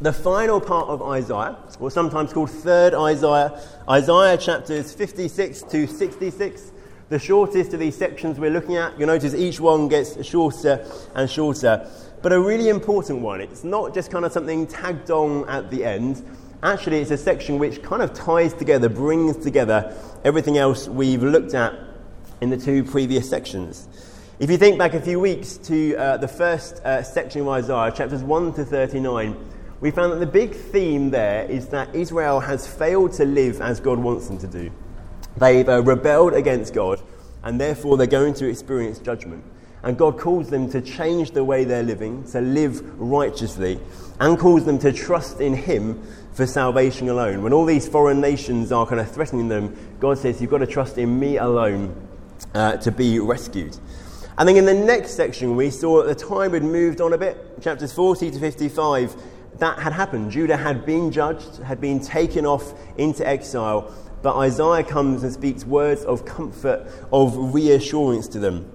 the final part of Isaiah, or sometimes called third Isaiah, Isaiah chapters 56 to 66, the shortest of these sections we're looking at. You'll notice each one gets shorter and shorter, but a really important one. It's not just kind of something tagged on at the end. Actually, it's a section which kind of ties together, brings together everything else we've looked at in the two previous sections. If you think back a few weeks to uh, the first uh, section of Isaiah, chapters 1 to 39, we found that the big theme there is that Israel has failed to live as God wants them to do. They've uh, rebelled against God, and therefore they're going to experience judgment. And God calls them to change the way they're living, to live righteously, and calls them to trust in Him for salvation alone. When all these foreign nations are kind of threatening them, God says, You've got to trust in me alone uh, to be rescued. And then in the next section, we saw that the time had moved on a bit, chapters 40 to 55 that had happened. Judah had been judged, had been taken off into exile, but Isaiah comes and speaks words of comfort, of reassurance to them.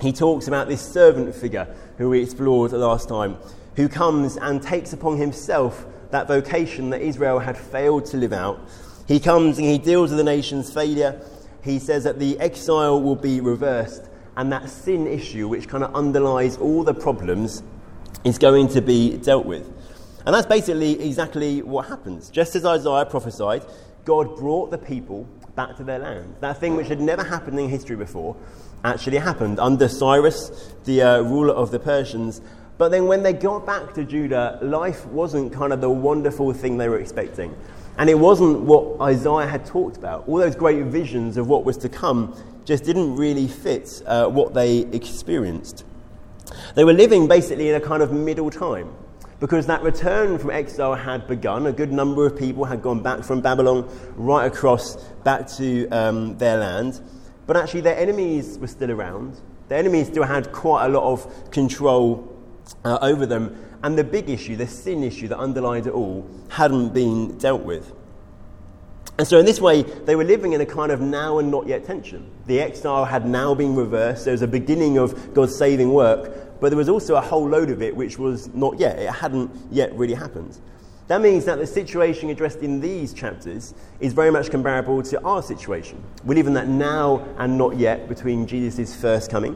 He talks about this servant figure who we explored last time, who comes and takes upon himself that vocation that Israel had failed to live out. He comes and he deals with the nation's failure. He says that the exile will be reversed, and that sin issue, which kind of underlies all the problems, is going to be dealt with. And that's basically exactly what happens. Just as Isaiah prophesied, God brought the people back to their land. That thing which had never happened in history before actually happened under Cyrus, the uh, ruler of the Persians. But then when they got back to Judah, life wasn't kind of the wonderful thing they were expecting. And it wasn't what Isaiah had talked about. All those great visions of what was to come just didn't really fit uh, what they experienced. They were living basically in a kind of middle time because that return from exile had begun. A good number of people had gone back from Babylon right across back to um, their land. But actually, their enemies were still around. Their enemies still had quite a lot of control uh, over them. And the big issue, the sin issue that underlied it all, hadn't been dealt with. And so, in this way, they were living in a kind of now and not yet tension. The exile had now been reversed. There was a beginning of God's saving work, but there was also a whole load of it which was not yet. It hadn't yet really happened. That means that the situation addressed in these chapters is very much comparable to our situation. We live in that now and not yet between Jesus' first coming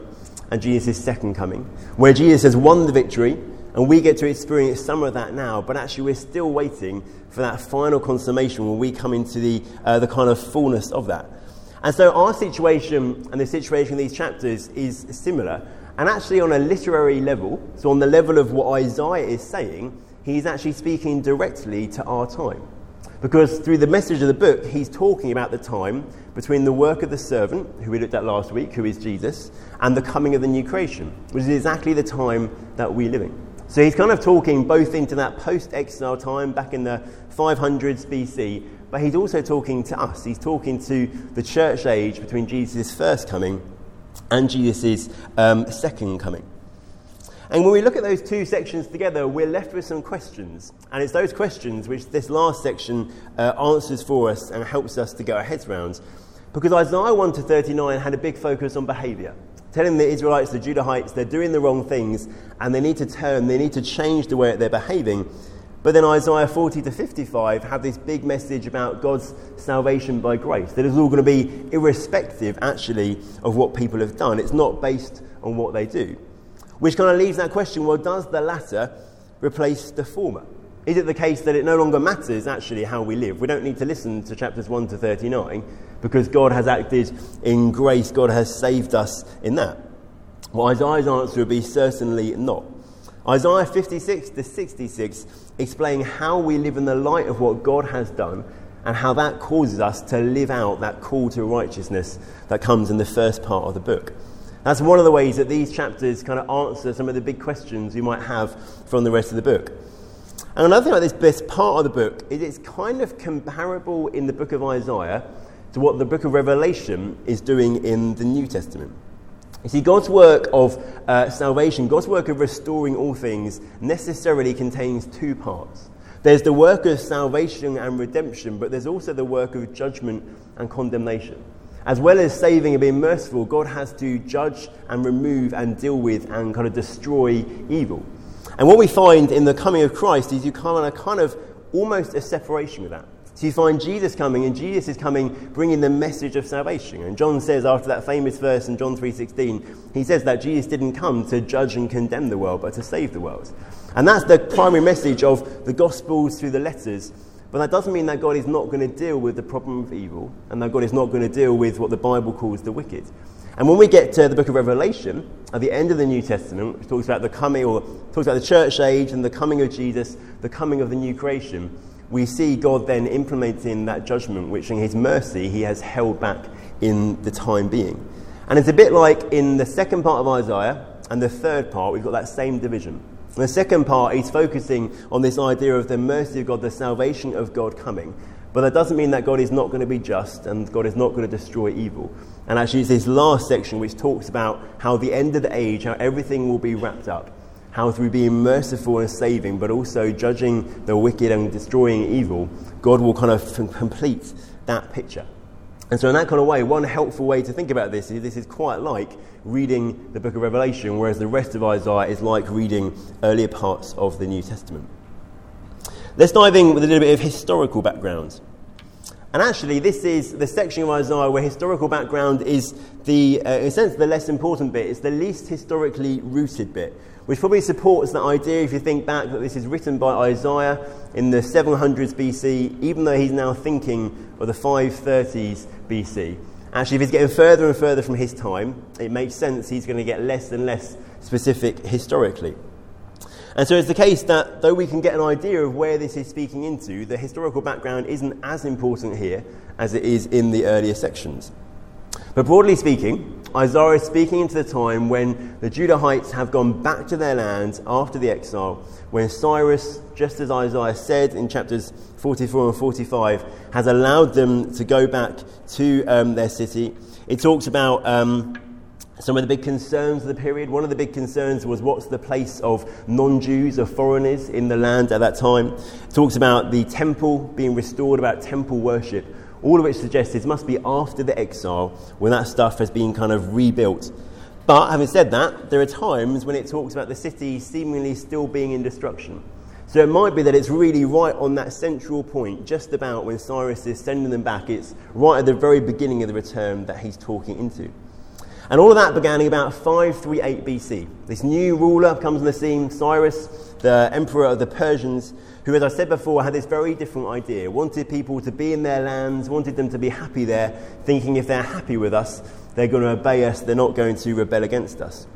and Jesus' second coming, where Jesus has won the victory and we get to experience some of that now, but actually we're still waiting for that final consummation when we come into the, uh, the kind of fullness of that. And so our situation and the situation in these chapters is similar, and actually, on a literary level, so on the level of what Isaiah is saying, he's actually speaking directly to our time. Because through the message of the book, he's talking about the time between the work of the servant, who we looked at last week, who is Jesus, and the coming of the new creation, which is exactly the time that we live in. So he's kind of talking both into that post exile time back in the 500s BC, but he's also talking to us. He's talking to the church age between Jesus' first coming and Jesus' um, second coming. And when we look at those two sections together, we're left with some questions. And it's those questions which this last section uh, answers for us and helps us to get our heads around. Because Isaiah 1 to 39 had a big focus on behavior, telling the Israelites, the Judahites, they're doing the wrong things and they need to turn, they need to change the way that they're behaving. But then Isaiah 40 to 55 have this big message about God's salvation by grace. That it's all going to be irrespective, actually, of what people have done. It's not based on what they do. Which kind of leaves that question well, does the latter replace the former? Is it the case that it no longer matters, actually, how we live? We don't need to listen to chapters 1 to 39 because God has acted in grace, God has saved us in that. Well, Isaiah's answer would be certainly not. Isaiah 56 to 66 explain how we live in the light of what God has done and how that causes us to live out that call to righteousness that comes in the first part of the book. That's one of the ways that these chapters kind of answer some of the big questions you might have from the rest of the book. And another thing about this best part of the book is it's kind of comparable in the book of Isaiah to what the book of Revelation is doing in the New Testament. You see, God's work of uh, salvation, God's work of restoring all things, necessarily contains two parts. There's the work of salvation and redemption, but there's also the work of judgment and condemnation. As well as saving and being merciful, God has to judge and remove and deal with and kind of destroy evil. And what we find in the coming of Christ is you kind of, kind of almost a separation with that. So you find Jesus coming, and Jesus is coming bringing the message of salvation. And John says after that famous verse in John 3:16, he says that Jesus didn't come to judge and condemn the world, but to save the world. And that's the primary message of the Gospels through the letters. But that doesn't mean that God is not going to deal with the problem of evil, and that God is not going to deal with what the Bible calls the wicked. And when we get to the book of Revelation, at the end of the New Testament, which talks about the coming, or talks about the church age and the coming of Jesus, the coming of the new creation, we see God then implementing that judgment, which in His mercy He has held back in the time being. And it's a bit like in the second part of Isaiah and the third part, we've got that same division. In the second part, he's focusing on this idea of the mercy of God, the salvation of God coming. But that doesn't mean that God is not going to be just and God is not going to destroy evil. And actually, it's this last section which talks about how the end of the age, how everything will be wrapped up, how through being merciful and saving, but also judging the wicked and destroying evil, God will kind of complete that picture. And so, in that kind of way, one helpful way to think about this is this is quite like reading the book of Revelation, whereas the rest of Isaiah is like reading earlier parts of the New Testament. Let's dive in with a little bit of historical background. And actually, this is the section of Isaiah where historical background is the, uh, in a sense, the less important bit. It's the least historically rooted bit, which probably supports that idea if you think back that this is written by Isaiah in the 700s BC, even though he's now thinking of the 530s BC. Actually, if he's getting further and further from his time, it makes sense he's going to get less and less specific historically. And so it's the case that though we can get an idea of where this is speaking into, the historical background isn't as important here as it is in the earlier sections. But broadly speaking, Isaiah is speaking into the time when the Judahites have gone back to their land after the exile, when Cyrus, just as Isaiah said in chapters 44 and 45, has allowed them to go back to um, their city. It talks about. Um, some of the big concerns of the period. One of the big concerns was what's the place of non Jews or foreigners in the land at that time. It talks about the temple being restored, about temple worship, all of which suggests it must be after the exile when that stuff has been kind of rebuilt. But having said that, there are times when it talks about the city seemingly still being in destruction. So it might be that it's really right on that central point, just about when Cyrus is sending them back. It's right at the very beginning of the return that he's talking into. And all of that began in about 538 BC. This new ruler comes on the scene, Cyrus, the emperor of the Persians, who, as I said before, had this very different idea. Wanted people to be in their lands, wanted them to be happy there, thinking if they're happy with us, they're going to obey us, they're not going to rebel against us.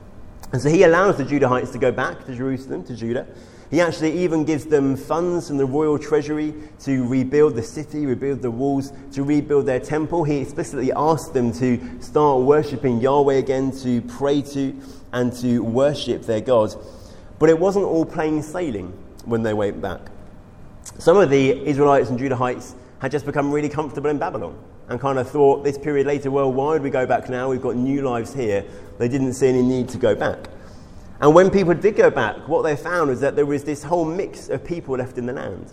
And so he allows the Judahites to go back to Jerusalem, to Judah, he actually even gives them funds from the royal treasury to rebuild the city, rebuild the walls, to rebuild their temple. He explicitly asked them to start worshipping Yahweh again, to pray to and to worship their God. But it wasn't all plain sailing when they went back. Some of the Israelites and Judahites had just become really comfortable in Babylon and kind of thought this period later, well, why would we go back now? We've got new lives here. They didn't see any need to go back. And when people did go back, what they found was that there was this whole mix of people left in the land.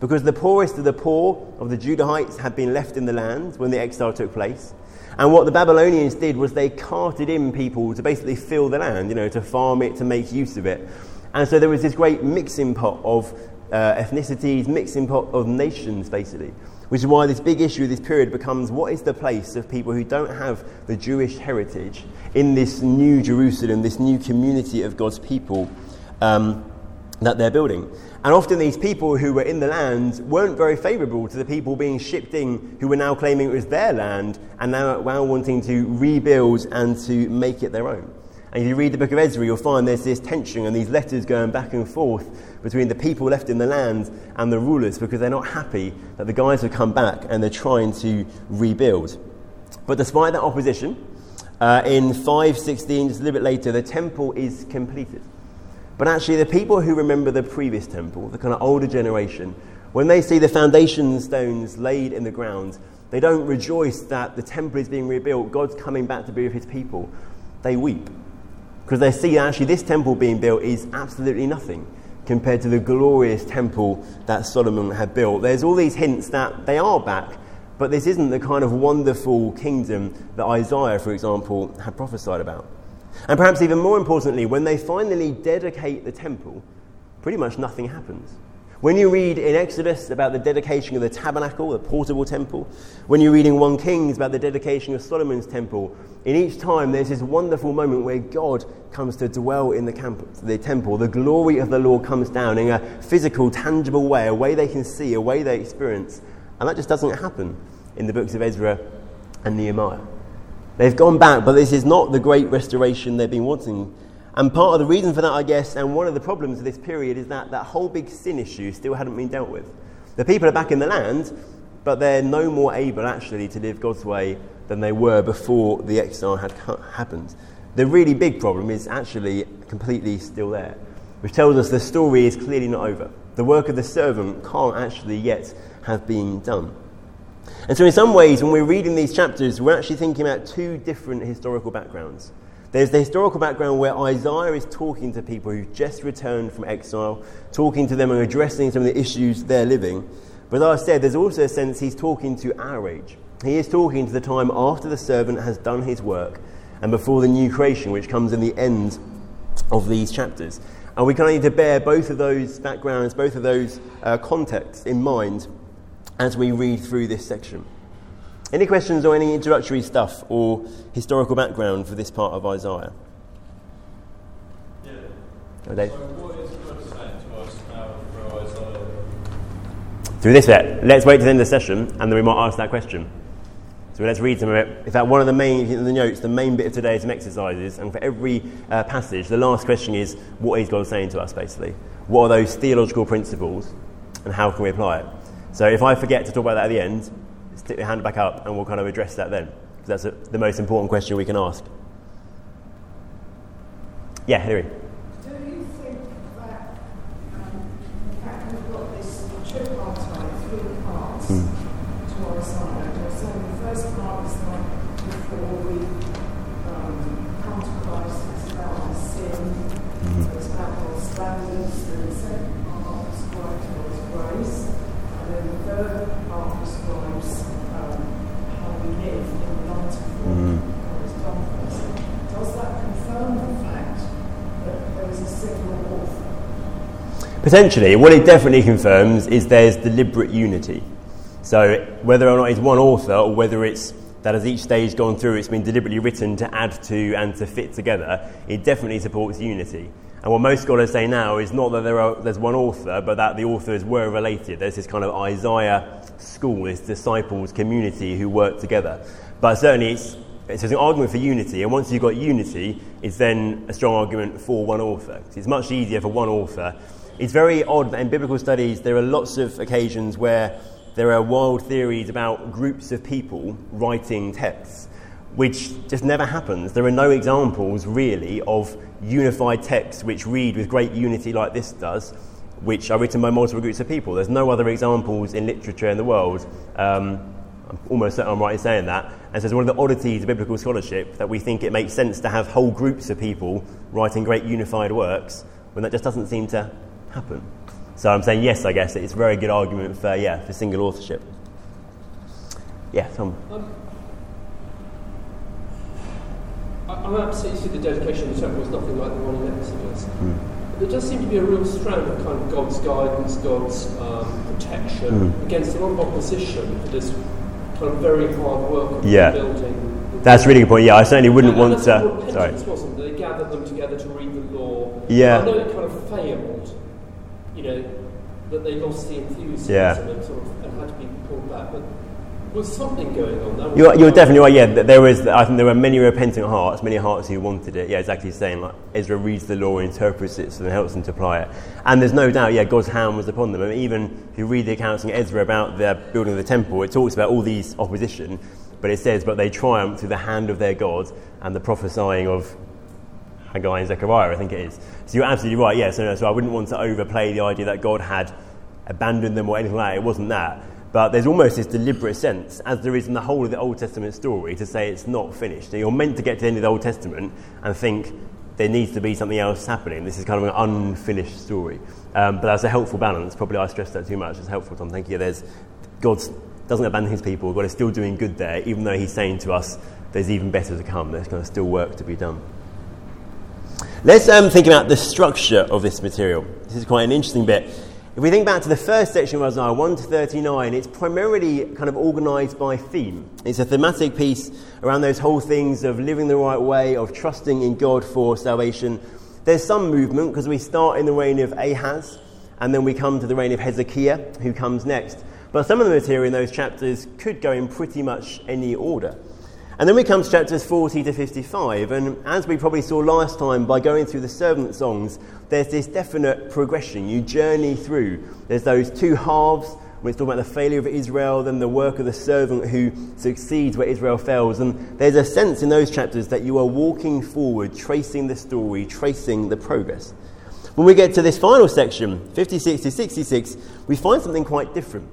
Because the poorest of the poor of the Judahites had been left in the land when the exile took place. And what the Babylonians did was they carted in people to basically fill the land, you know, to farm it, to make use of it. And so there was this great mixing pot of uh, ethnicities, mixing pot of nations, basically. Which is why this big issue of this period becomes what is the place of people who don't have the Jewish heritage in this new Jerusalem, this new community of God's people um, that they're building. And often these people who were in the land weren't very favourable to the people being shipped in who were now claiming it was their land and now, now wanting to rebuild and to make it their own. And if you read the book of Ezra, you'll find there's this tension and these letters going back and forth between the people left in the land and the rulers because they're not happy that the guys have come back and they're trying to rebuild. But despite that opposition, uh, in 516, just a little bit later, the temple is completed. But actually, the people who remember the previous temple, the kind of older generation, when they see the foundation stones laid in the ground, they don't rejoice that the temple is being rebuilt, God's coming back to be with his people. They weep because they see actually this temple being built is absolutely nothing compared to the glorious temple that Solomon had built. There's all these hints that they are back, but this isn't the kind of wonderful kingdom that Isaiah, for example, had prophesied about. And perhaps even more importantly, when they finally dedicate the temple, pretty much nothing happens. When you read in Exodus about the dedication of the tabernacle, the portable temple, when you're reading 1 Kings about the dedication of Solomon's temple, in each time there's this wonderful moment where God comes to dwell in the, camp, the temple. The glory of the Lord comes down in a physical, tangible way, a way they can see, a way they experience. And that just doesn't happen in the books of Ezra and Nehemiah. They've gone back, but this is not the great restoration they've been wanting and part of the reason for that, I guess, and one of the problems of this period is that that whole big sin issue still hadn't been dealt with. The people are back in the land, but they're no more able actually to live God's way than they were before the exile had happened. The really big problem is actually completely still there, which tells us the story is clearly not over. The work of the servant can't actually yet have been done. And so, in some ways, when we're reading these chapters, we're actually thinking about two different historical backgrounds. There's the historical background where Isaiah is talking to people who've just returned from exile, talking to them and addressing some of the issues they're living. But as I said, there's also a sense he's talking to our age. He is talking to the time after the servant has done his work and before the new creation, which comes in the end of these chapters. And we kind of need to bear both of those backgrounds, both of those uh, contexts in mind as we read through this section. Any questions or any introductory stuff or historical background for this part of Isaiah? Yeah. So what is God saying to us now through Isaiah? Through this bit, let's wait to the end of the session and then we might ask that question. So let's read some of it. In fact, one of the main, in the notes, the main bit of today is some exercises, and for every uh, passage, the last question is, what is God saying to us, basically? What are those theological principles, and how can we apply it? So if I forget to talk about that at the end, stick your hand back up and we'll kind of address that then. Because that's a, the most important question we can ask. Yeah, Hilary. Do you think that um, the fact we've got this tripartite, three parts mm. to our assignment, so the first part is like before we um, come to Christ, it's about our sin, mm-hmm. it's about our standards, and the second part describes God's grace, and then the third part describes Mm. Does that confirm the fact that there is a single author? Potentially. What it definitely confirms is there's deliberate unity. So whether or not it's one author or whether it's that as each stage gone through, it's been deliberately written to add to and to fit together, it definitely supports unity. And what most scholars say now is not that there are, there's one author, but that the authors were related. There's this kind of Isaiah school, this disciples community who work together. But certainly it's, it's an argument for unity, and once you've got unity, it's then a strong argument for one author. It's much easier for one author. It's very odd that in biblical studies there are lots of occasions where there are wild theories about groups of people writing texts, which just never happens. There are no examples, really, of unified texts which read with great unity like this does, which are written by multiple groups of people. There's no other examples in literature in the world. Um, I'm almost certain I'm right in saying that. And so it's one of the oddities of biblical scholarship that we think it makes sense to have whole groups of people writing great unified works when that just doesn't seem to happen. So I'm saying yes, I guess it's a very good argument for yeah for single authorship. Yeah, Tom. Um, I, am absolutely see the dedication of the temple was nothing like the one in Exodus. Mm. There does seem to be a real strand of kind of God's guidance, God's um, protection mm. against a lot of opposition for this kind of very hard work yeah. building. That's a really good point. Yeah, I certainly wouldn't and, want to. Sorry. Wasn't they gathered them together to read the law. Yeah. I know it kind of. You know that they lost the enthusiasm yeah. and sort of and had to be pulled back, but was something going on there. You're, you're definitely right. Yeah, there was. I think there were many repentant hearts, many hearts who wanted it. Yeah, exactly saying like Ezra reads the law, interprets it, so it helps them to apply it. And there's no doubt, yeah, God's hand was upon them. I mean, even if you read the accounts in Ezra about the building of the temple, it talks about all these opposition, but it says, but they triumphed through the hand of their God and the prophesying of Haggai and Zechariah, I think it is. So you're absolutely right. Yeah, so, so I wouldn't want to overplay the idea that God had abandoned them or anything like that. It wasn't that. But there's almost this deliberate sense, as there is in the whole of the Old Testament story, to say it's not finished. you're meant to get to the end of the Old Testament and think there needs to be something else happening. This is kind of an unfinished story. Um, but that's a helpful balance. Probably I stressed that too much. It's helpful, Tom. Thank you. There's, God doesn't abandon his people. God is still doing good there, even though he's saying to us there's even better to come. There's kind of still work to be done. Let's um, think about the structure of this material. This is quite an interesting bit. If we think back to the first section of Isaiah 1 to 39, it's primarily kind of organised by theme. It's a thematic piece around those whole things of living the right way, of trusting in God for salvation. There's some movement because we start in the reign of Ahaz and then we come to the reign of Hezekiah, who comes next. But some of the material in those chapters could go in pretty much any order. And then we come to chapters 40 to 55, and as we probably saw last time by going through the servant songs, there's this definite progression. You journey through. There's those two halves, when it's talking about the failure of Israel, then the work of the servant who succeeds where Israel fails. And there's a sense in those chapters that you are walking forward, tracing the story, tracing the progress. When we get to this final section, 56 to 66, we find something quite different.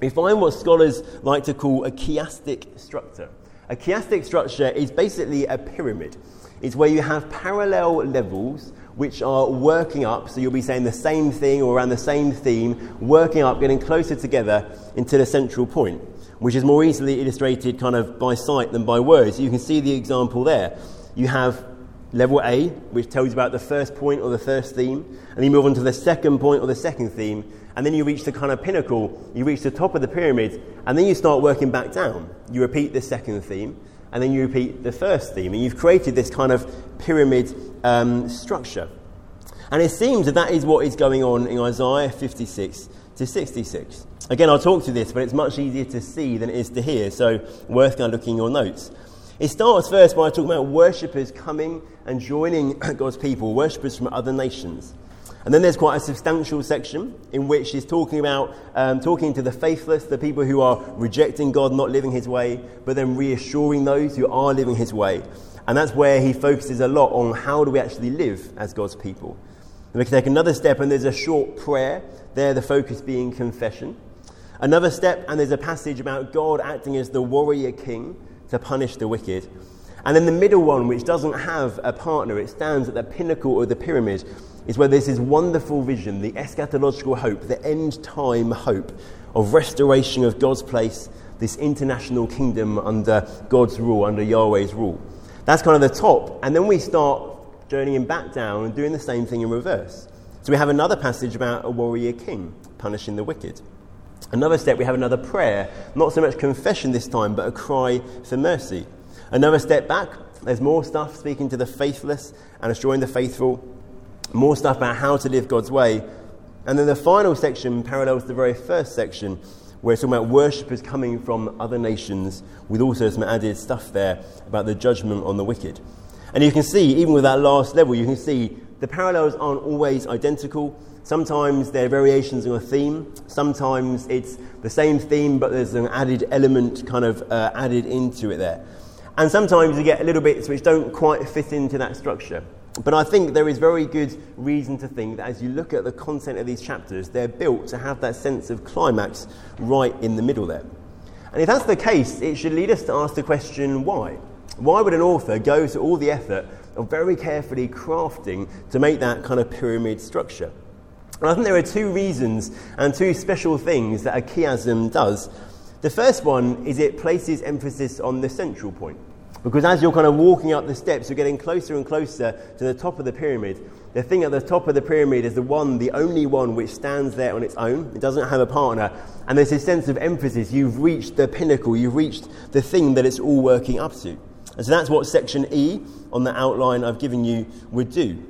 We find what scholars like to call a chiastic structure. A chiastic structure is basically a pyramid. It's where you have parallel levels which are working up, so you'll be saying the same thing or around the same theme, working up, getting closer together into the central point, which is more easily illustrated kind of by sight than by words. You can see the example there. You have level A, which tells you about the first point or the first theme, and you move on to the second point or the second theme, and then you reach the kind of pinnacle, you reach the top of the pyramid, and then you start working back down. You repeat the second theme, and then you repeat the first theme, and you've created this kind of pyramid um, structure. And it seems that that is what is going on in Isaiah 56 to 66. Again, I'll talk to this, but it's much easier to see than it is to hear, so worth kind of looking your notes. It starts first by talking about worshippers coming and joining God's people, worshippers from other nations. And then there's quite a substantial section in which he's talking about um, talking to the faithless, the people who are rejecting God, not living his way, but then reassuring those who are living his way. And that's where he focuses a lot on how do we actually live as God's people. And we can take another step, and there's a short prayer, there, the focus being confession. Another step, and there's a passage about God acting as the warrior king to punish the wicked. And then the middle one, which doesn't have a partner, it stands at the pinnacle of the pyramid, is where there's this wonderful vision, the eschatological hope, the end time hope of restoration of God's place, this international kingdom under God's rule, under Yahweh's rule. That's kind of the top. And then we start journeying back down and doing the same thing in reverse. So we have another passage about a warrior king punishing the wicked. Another step, we have another prayer, not so much confession this time, but a cry for mercy. Another step back, there's more stuff speaking to the faithless and assuring the faithful more stuff about how to live God's way. And then the final section parallels the very first section, where it's talking about worshippers coming from other nations, with also some added stuff there about the judgment on the wicked. And you can see, even with that last level, you can see the parallels aren't always identical. Sometimes there are variations on a theme. Sometimes it's the same theme, but there's an added element kind of uh, added into it there. And sometimes you get little bits which don't quite fit into that structure. But I think there is very good reason to think that as you look at the content of these chapters, they're built to have that sense of climax right in the middle there. And if that's the case, it should lead us to ask the question why? Why would an author go to all the effort of very carefully crafting to make that kind of pyramid structure? And I think there are two reasons and two special things that a chiasm does. The first one is it places emphasis on the central point. Because as you're kind of walking up the steps, you're getting closer and closer to the top of the pyramid. The thing at the top of the pyramid is the one, the only one which stands there on its own. It doesn't have a partner. And there's this sense of emphasis. You've reached the pinnacle, you've reached the thing that it's all working up to. And so that's what section E on the outline I've given you would do.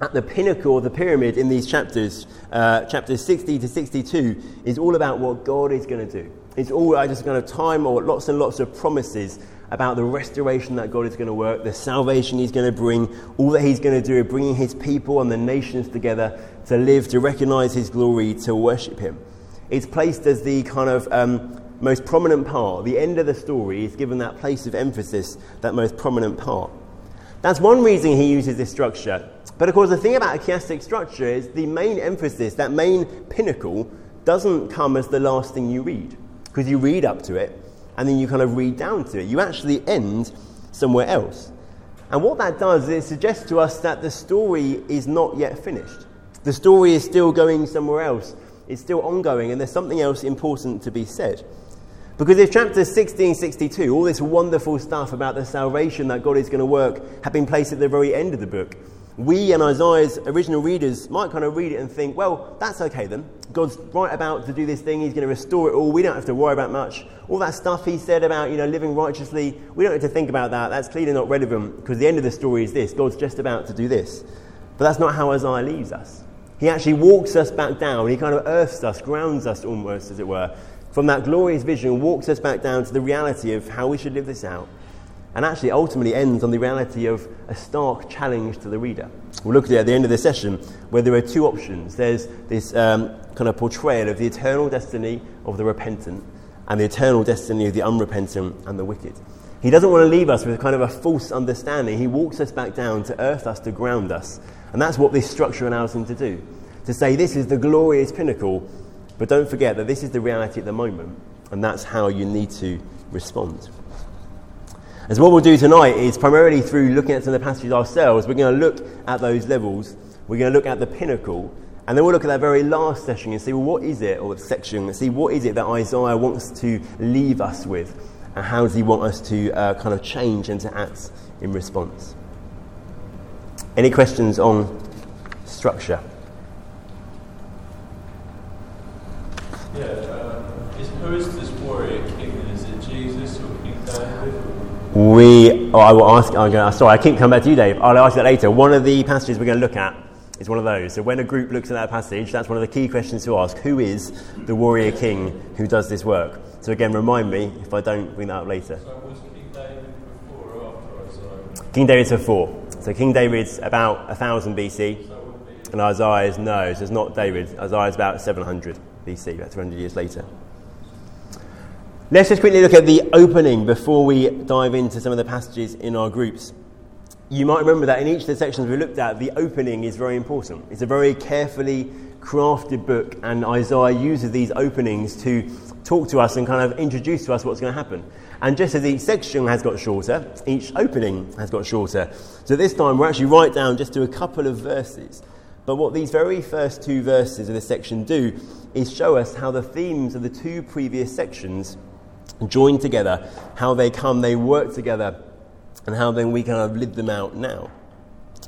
At the pinnacle of the pyramid in these chapters, uh, chapters 60 to 62, is all about what God is going to do. It's all just kind of time or lots and lots of promises about the restoration that God is going to work, the salvation He's going to bring, all that He's going to do, bringing His people and the nations together to live, to recognize His glory, to worship Him. It's placed as the kind of um, most prominent part. The end of the story is given that place of emphasis, that most prominent part. That's one reason he uses this structure. But of course, the thing about a chiastic structure is the main emphasis, that main pinnacle, doesn't come as the last thing you read, because you read up to it and then you kind of read down to it. You actually end somewhere else. And what that does is it suggests to us that the story is not yet finished. The story is still going somewhere else, it's still ongoing, and there's something else important to be said. Because if chapter 1662, all this wonderful stuff about the salvation that God is going to work, had been placed at the very end of the book, we and Isaiah's original readers might kind of read it and think, well, that's okay then. God's right about to do this thing. He's going to restore it all. We don't have to worry about much. All that stuff he said about, you know, living righteously, we don't have to think about that. That's clearly not relevant because the end of the story is this. God's just about to do this. But that's not how Isaiah leaves us. He actually walks us back down. He kind of earths us, grounds us almost, as it were, from that glorious vision, walks us back down to the reality of how we should live this out and actually ultimately ends on the reality of a stark challenge to the reader. We'll look at it at the end of the session where there are two options. There's this um, kind of portrayal of the eternal destiny of the repentant and the eternal destiny of the unrepentant and the wicked. He doesn't want to leave us with kind of a false understanding. He walks us back down to earth us, to ground us. And that's what this structure allows him to do. To say this is the glorious pinnacle, but don't forget that this is the reality at the moment, and that's how you need to respond. And so, what we'll do tonight is primarily through looking at some of the passages ourselves, we're going to look at those levels, we're going to look at the pinnacle, and then we'll look at that very last section and see, well, what is it, or the section, see what is it that Isaiah wants to leave us with, and how does he want us to uh, kind of change and to act in response. Any questions on structure? Yeah, uh, is, who is this warrior king? Is it Jesus or King David? We, oh, I will ask, I'm going to, sorry, I keep coming back to you, Dave. I'll ask that later. One of the passages we're going to look at is one of those. So when a group looks at that passage, that's one of the key questions to ask. Who is the warrior king who does this work? So again, remind me if I don't bring that up later. So was King David before or after Isaiah? King David's before. So King David's about 1000 BC, So and Isaiah is no, so it's not David. Isaiah is about 700 BC, about 200 years later. Let's just quickly look at the opening before we dive into some of the passages in our groups. You might remember that in each of the sections we looked at, the opening is very important. It's a very carefully crafted book, and Isaiah uses these openings to talk to us and kind of introduce to us what's going to happen. And just as each section has got shorter, each opening has got shorter. So this time we're actually right down just to a couple of verses. But what these very first two verses of this section do is show us how the themes of the two previous sections join together, how they come, they work together, and how then we kind of live them out now.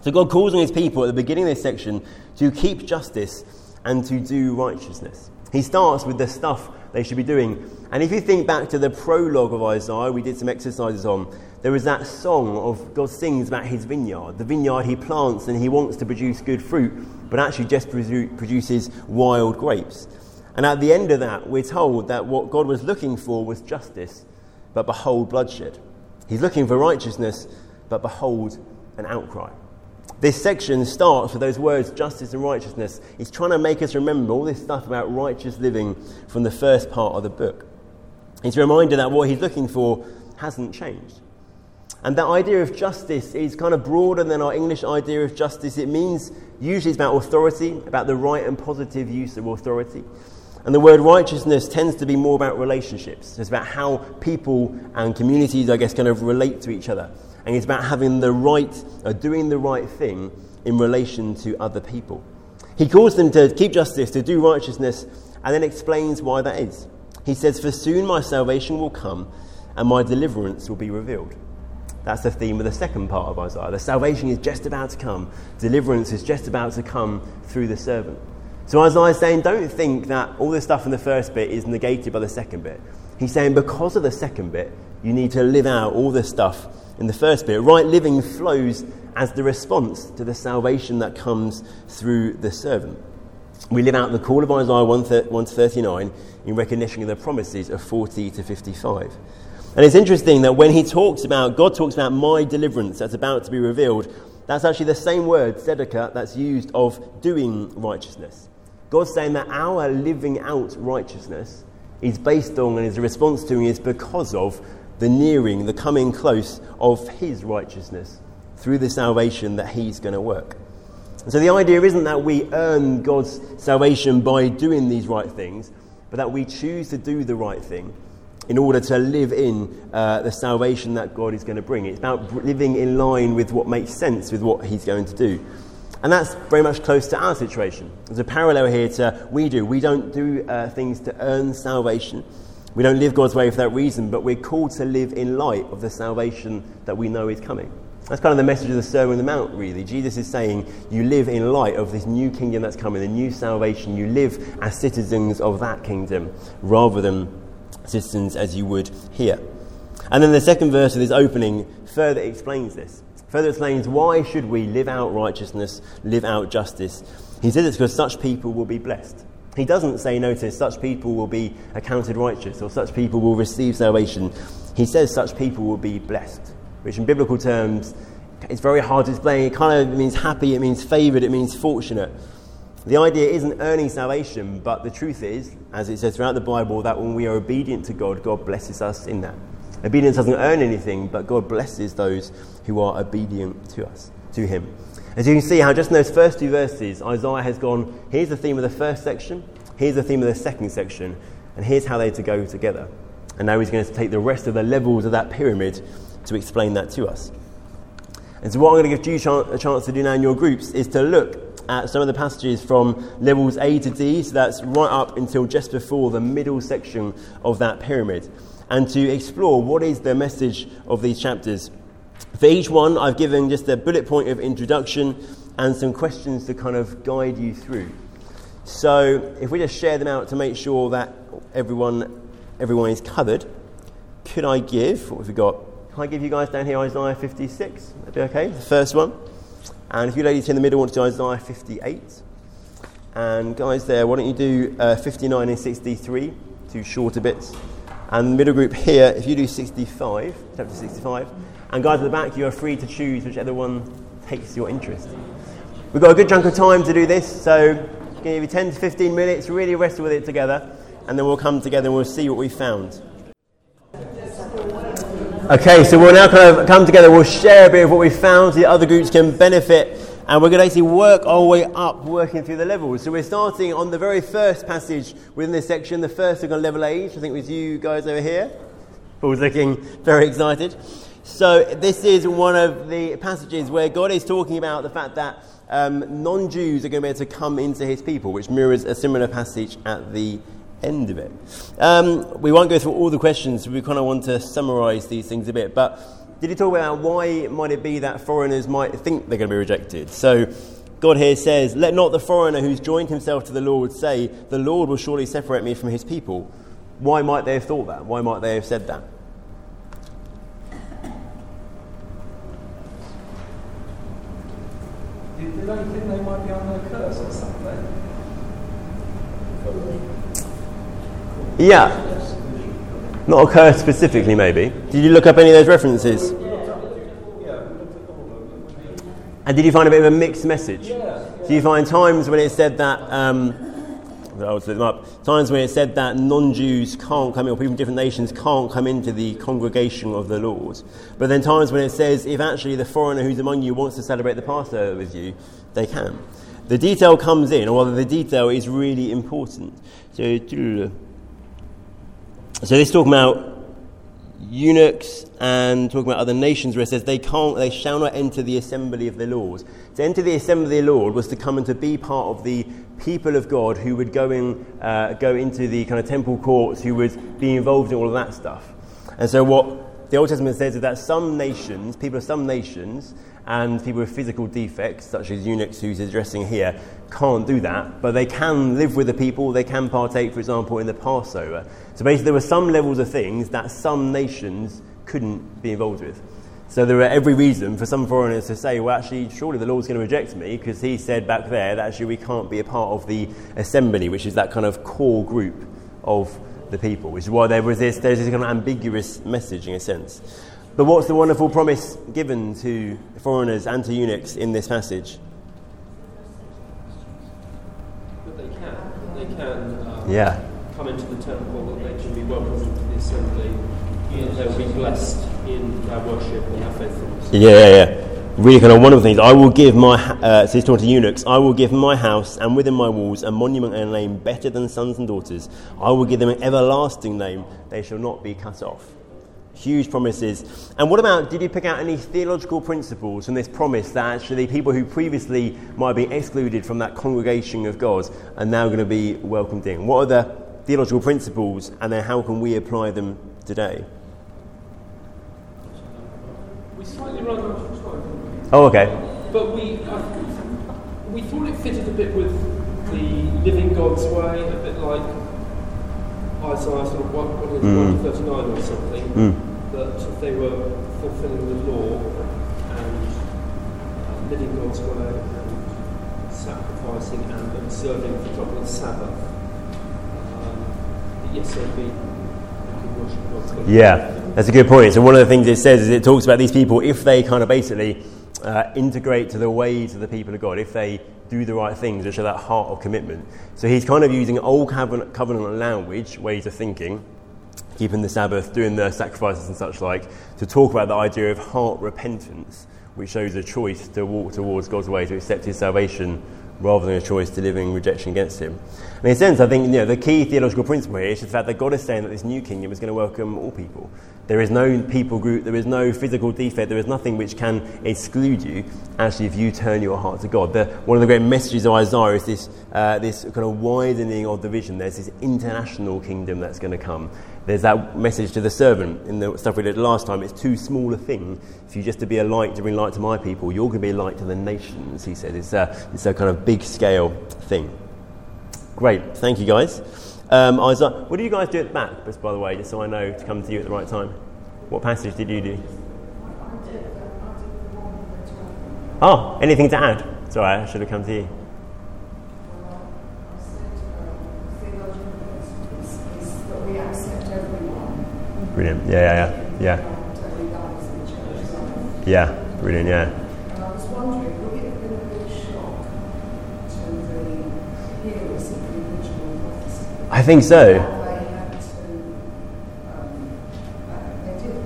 So God calls on his people at the beginning of this section to keep justice and to do righteousness. He starts with the stuff they should be doing. And if you think back to the prologue of Isaiah, we did some exercises on, there is that song of God sings about his vineyard, the vineyard he plants and he wants to produce good fruit, but actually just produces wild grapes. And at the end of that, we're told that what God was looking for was justice, but behold, bloodshed. He's looking for righteousness, but behold, an outcry. This section starts with those words, justice and righteousness. He's trying to make us remember all this stuff about righteous living from the first part of the book. He's a reminder that what he's looking for hasn't changed. And that idea of justice is kind of broader than our English idea of justice. It means usually it's about authority, about the right and positive use of authority. And the word righteousness tends to be more about relationships. It's about how people and communities, I guess, kind of relate to each other. And it's about having the right, or doing the right thing in relation to other people. He calls them to keep justice, to do righteousness, and then explains why that is. He says, For soon my salvation will come, and my deliverance will be revealed. That's the theme of the second part of Isaiah. The salvation is just about to come, deliverance is just about to come through the servant. So Isaiah is saying, don't think that all this stuff in the first bit is negated by the second bit. He's saying, because of the second bit, you need to live out all this stuff in the first bit. Right living flows as the response to the salvation that comes through the servant. We live out the call of Isaiah 1 to 39 in recognition of the promises of 40 to 55. And it's interesting that when he talks about, God talks about my deliverance that's about to be revealed, that's actually the same word, tzedakah, that's used of doing righteousness. God's saying that our living out righteousness is based on and is a response to is because of the nearing, the coming close of His righteousness through the salvation that He's going to work. And so the idea isn't that we earn God's salvation by doing these right things, but that we choose to do the right thing in order to live in uh, the salvation that God is going to bring. It's about living in line with what makes sense with what He's going to do. And that's very much close to our situation. There's a parallel here to we do. We don't do uh, things to earn salvation. We don't live God's way for that reason, but we're called to live in light of the salvation that we know is coming. That's kind of the message of the Sermon on the Mount, really. Jesus is saying you live in light of this new kingdom that's coming, the new salvation. You live as citizens of that kingdom rather than citizens as you would here. And then the second verse of this opening further explains this. Further explains why should we live out righteousness, live out justice. He says it's because such people will be blessed. He doesn't say, notice, such people will be accounted righteous or such people will receive salvation. He says such people will be blessed, which in biblical terms it's very hard to explain. It kind of means happy, it means favoured, it means fortunate. The idea isn't earning salvation, but the truth is, as it says throughout the Bible, that when we are obedient to God, God blesses us in that. Obedience doesn't earn anything, but God blesses those who are obedient to us, to Him. As you can see, how just in those first two verses, Isaiah has gone here's the theme of the first section, here's the theme of the second section, and here's how they're to go together. And now he's going to take the rest of the levels of that pyramid to explain that to us. And so, what I'm going to give you a chance to do now in your groups is to look at some of the passages from levels A to D, so that's right up until just before the middle section of that pyramid and to explore what is the message of these chapters. For each one, I've given just a bullet point of introduction and some questions to kind of guide you through. So, if we just share them out to make sure that everyone, everyone is covered, could I give, what have we got? Can I give you guys down here Isaiah 56? That'd be okay, the first one. And if you ladies in the middle want to do Isaiah 58. And guys there, why don't you do uh, 59 and 63, two shorter bits. And the middle group here, if you do 65, chapter 65, and guys at the back, you are free to choose whichever one takes your interest. We've got a good chunk of time to do this, so I'm to give you 10 to 15 minutes, really wrestle with it together, and then we'll come together and we'll see what we've found. Okay, so we'll now kind of come together, we'll share a bit of what we found so the other groups can benefit and we're going to actually work our way up, working through the levels. So we're starting on the very first passage within this section, the first on level age, I think it was you guys over here. Paul's looking very excited. So this is one of the passages where God is talking about the fact that um, non-Jews are going to be able to come into his people, which mirrors a similar passage at the end of it. Um, we won't go through all the questions, we kind of want to summarize these things a bit. But did he talk about why might it be that foreigners might think they're going to be rejected? So God here says, Let not the foreigner who's joined himself to the Lord say, The Lord will surely separate me from his people. Why might they have thought that? Why might they have said that? Did, they think they might be under a curse or something? Yeah. Not occur specifically, maybe. Did you look up any of those references? And did you find a bit of a mixed message? Do you find times when it said that, um, I'll them up, times when it said that non Jews can't come in, or people from different nations can't come into the congregation of the Lord. But then times when it says if actually the foreigner who's among you wants to celebrate the Passover with you, they can. The detail comes in, or rather, the detail is really important. So, so this talking about eunuchs and talking about other nations where it says they can't they shall not enter the assembly of the Lord. To enter the assembly of the Lord was to come and to be part of the people of God who would go in uh, go into the kind of temple courts, who would be involved in all of that stuff. And so what the Old Testament says is that some nations, people of some nations, and people with physical defects, such as eunuchs who's addressing here, can't do that, but they can live with the people, they can partake, for example, in the Passover. So basically, there were some levels of things that some nations couldn't be involved with. So there were every reason for some foreigners to say, well, actually, surely the Lord's going to reject me because he said back there that actually we can't be a part of the assembly, which is that kind of core group of the people, which is why there was this, there's this kind of ambiguous message in a sense. But what's the wonderful promise given to foreigners and to eunuchs in this passage? That they can. They can um, Yeah. come into the temple, welcomed the assembly. Yeah, yeah, yeah. Really kind of one of the things. I will give my, uh, so he's talking to eunuchs, I will give my house and within my walls a monument and a name better than sons and daughters. I will give them an everlasting name. They shall not be cut off. Huge promises. And what about, did you pick out any theological principles from this promise that actually people who previously might be excluded from that congregation of God are now going to be welcomed in? What are the theological principles and then how can we apply them today? We slightly run out of time. Oh, okay. But we, uh, we thought it fitted a bit with the living God's way, a bit like Isaiah sort of 1, what is it, Mm. 139 or something, Mm. that if they were fulfilling the law and uh, living God's way and sacrificing and observing, the Sabbath, Yeah, that's a good point. So one of the things it says is it talks about these people if they kind of basically uh, integrate to the ways of the people of God, if they do the right things which are that heart of commitment. So he's kind of using old covenant, covenant language, ways of thinking, keeping the Sabbath, doing the sacrifices and such like, to talk about the idea of heart repentance, which shows a choice to walk towards God's way, to accept his salvation, rather than a choice to living rejection against him. And in a sense, I think you know, the key theological principle here is the fact that God is saying that this new kingdom is going to welcome all people. There is no people group, there is no physical defect, there is nothing which can exclude you, actually, if you turn your heart to God. The, one of the great messages of Isaiah is this, uh, this kind of widening of the vision. There's this international kingdom that's going to come. There's that message to the servant in the stuff we did last time. It's too small a thing for you just to be a light, to bring light to my people. You're going to be a light to the nations, he said. It's a, it's a kind of big scale thing. Great, thank you guys. Um, Isaiah, what do you guys do at the back, just by the way, just so I know to come to you at the right time? What passage did you do? Oh, anything to add? Sorry, I should have come to you. Brilliant. Yeah, yeah, yeah. Yeah. Yeah, brilliant, yeah. And I was wondering, would it have been a big shock to the hearers of the original prophecy I think so. that they had to, um, that they did,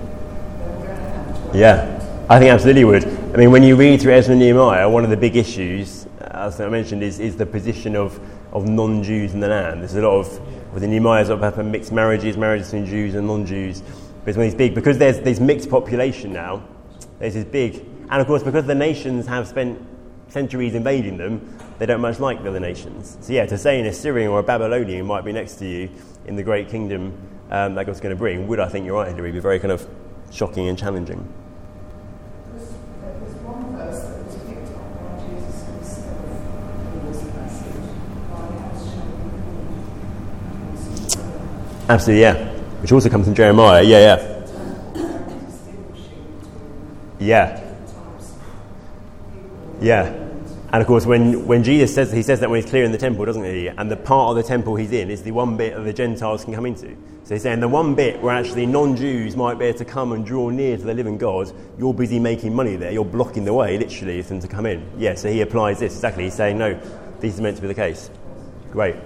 they were going to have to. Yeah, I think absolutely would. I mean, when you read through Ezra and Nehemiah, one of the big issues, as I mentioned, is, is the position of, of non Jews in the land. There's a lot of, within Nehemiah, sort of happen mixed marriages, marriages between Jews and non Jews. But it's one of these big, because there's this mixed population now, there's this big, and of course, because the nations have spent centuries invading them, they don't much like the other nations. So, yeah, to say an Assyrian or a Babylonian might be next to you in the great kingdom um, that God's going to bring would, I think you're right, Hilary, be very kind of shocking and challenging. There was one verse that was picked up by Jesus himself in this passage, by as shall be Absolutely, yeah. Which also comes from Jeremiah. Yeah, yeah. Yeah. Yeah. And of course, when, when Jesus says, he says that when he's clearing the temple, doesn't he? And the part of the temple he's in is the one bit that the Gentiles can come into. So he's saying the one bit where actually non Jews might be able to come and draw near to the living God, you're busy making money there. You're blocking the way, literally, for them to come in. Yeah, so he applies this exactly. He's saying, no, this is meant to be the case. Great.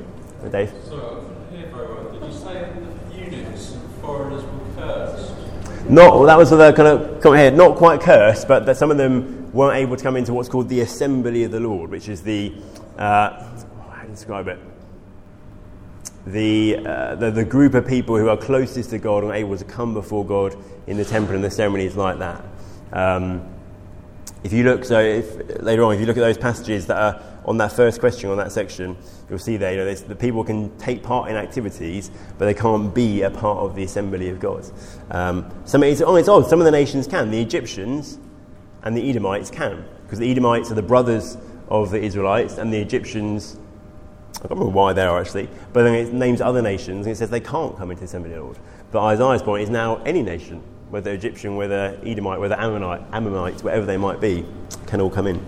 Dave I couldn't hear very well. Did you say that the eunuchs and foreigners were cursed? Not, well, that was the kind of comment here, not quite cursed, but that some of them weren't able to come into what's called the assembly of the Lord, which is the, uh, how do you describe it? The, uh, the, the group of people who are closest to God and able to come before God in the temple and the ceremonies like that. Um, if you look, so if, later on, if you look at those passages that are on that first question on that section, you'll see there, you know, the people can take part in activities, but they can't be a part of the assembly of God. Um, some, it's, oh, it's odd, some of the nations can. The Egyptians and the Edomites can, because the Edomites are the brothers of the Israelites, and the Egyptians, I don't remember why they are actually, but then it names other nations, and it says they can't come into the assembly of the Lord. But Isaiah's point is now any nation, whether Egyptian, whether Edomite, whether Ammonite, Ammonites, whatever they might be, can all come in.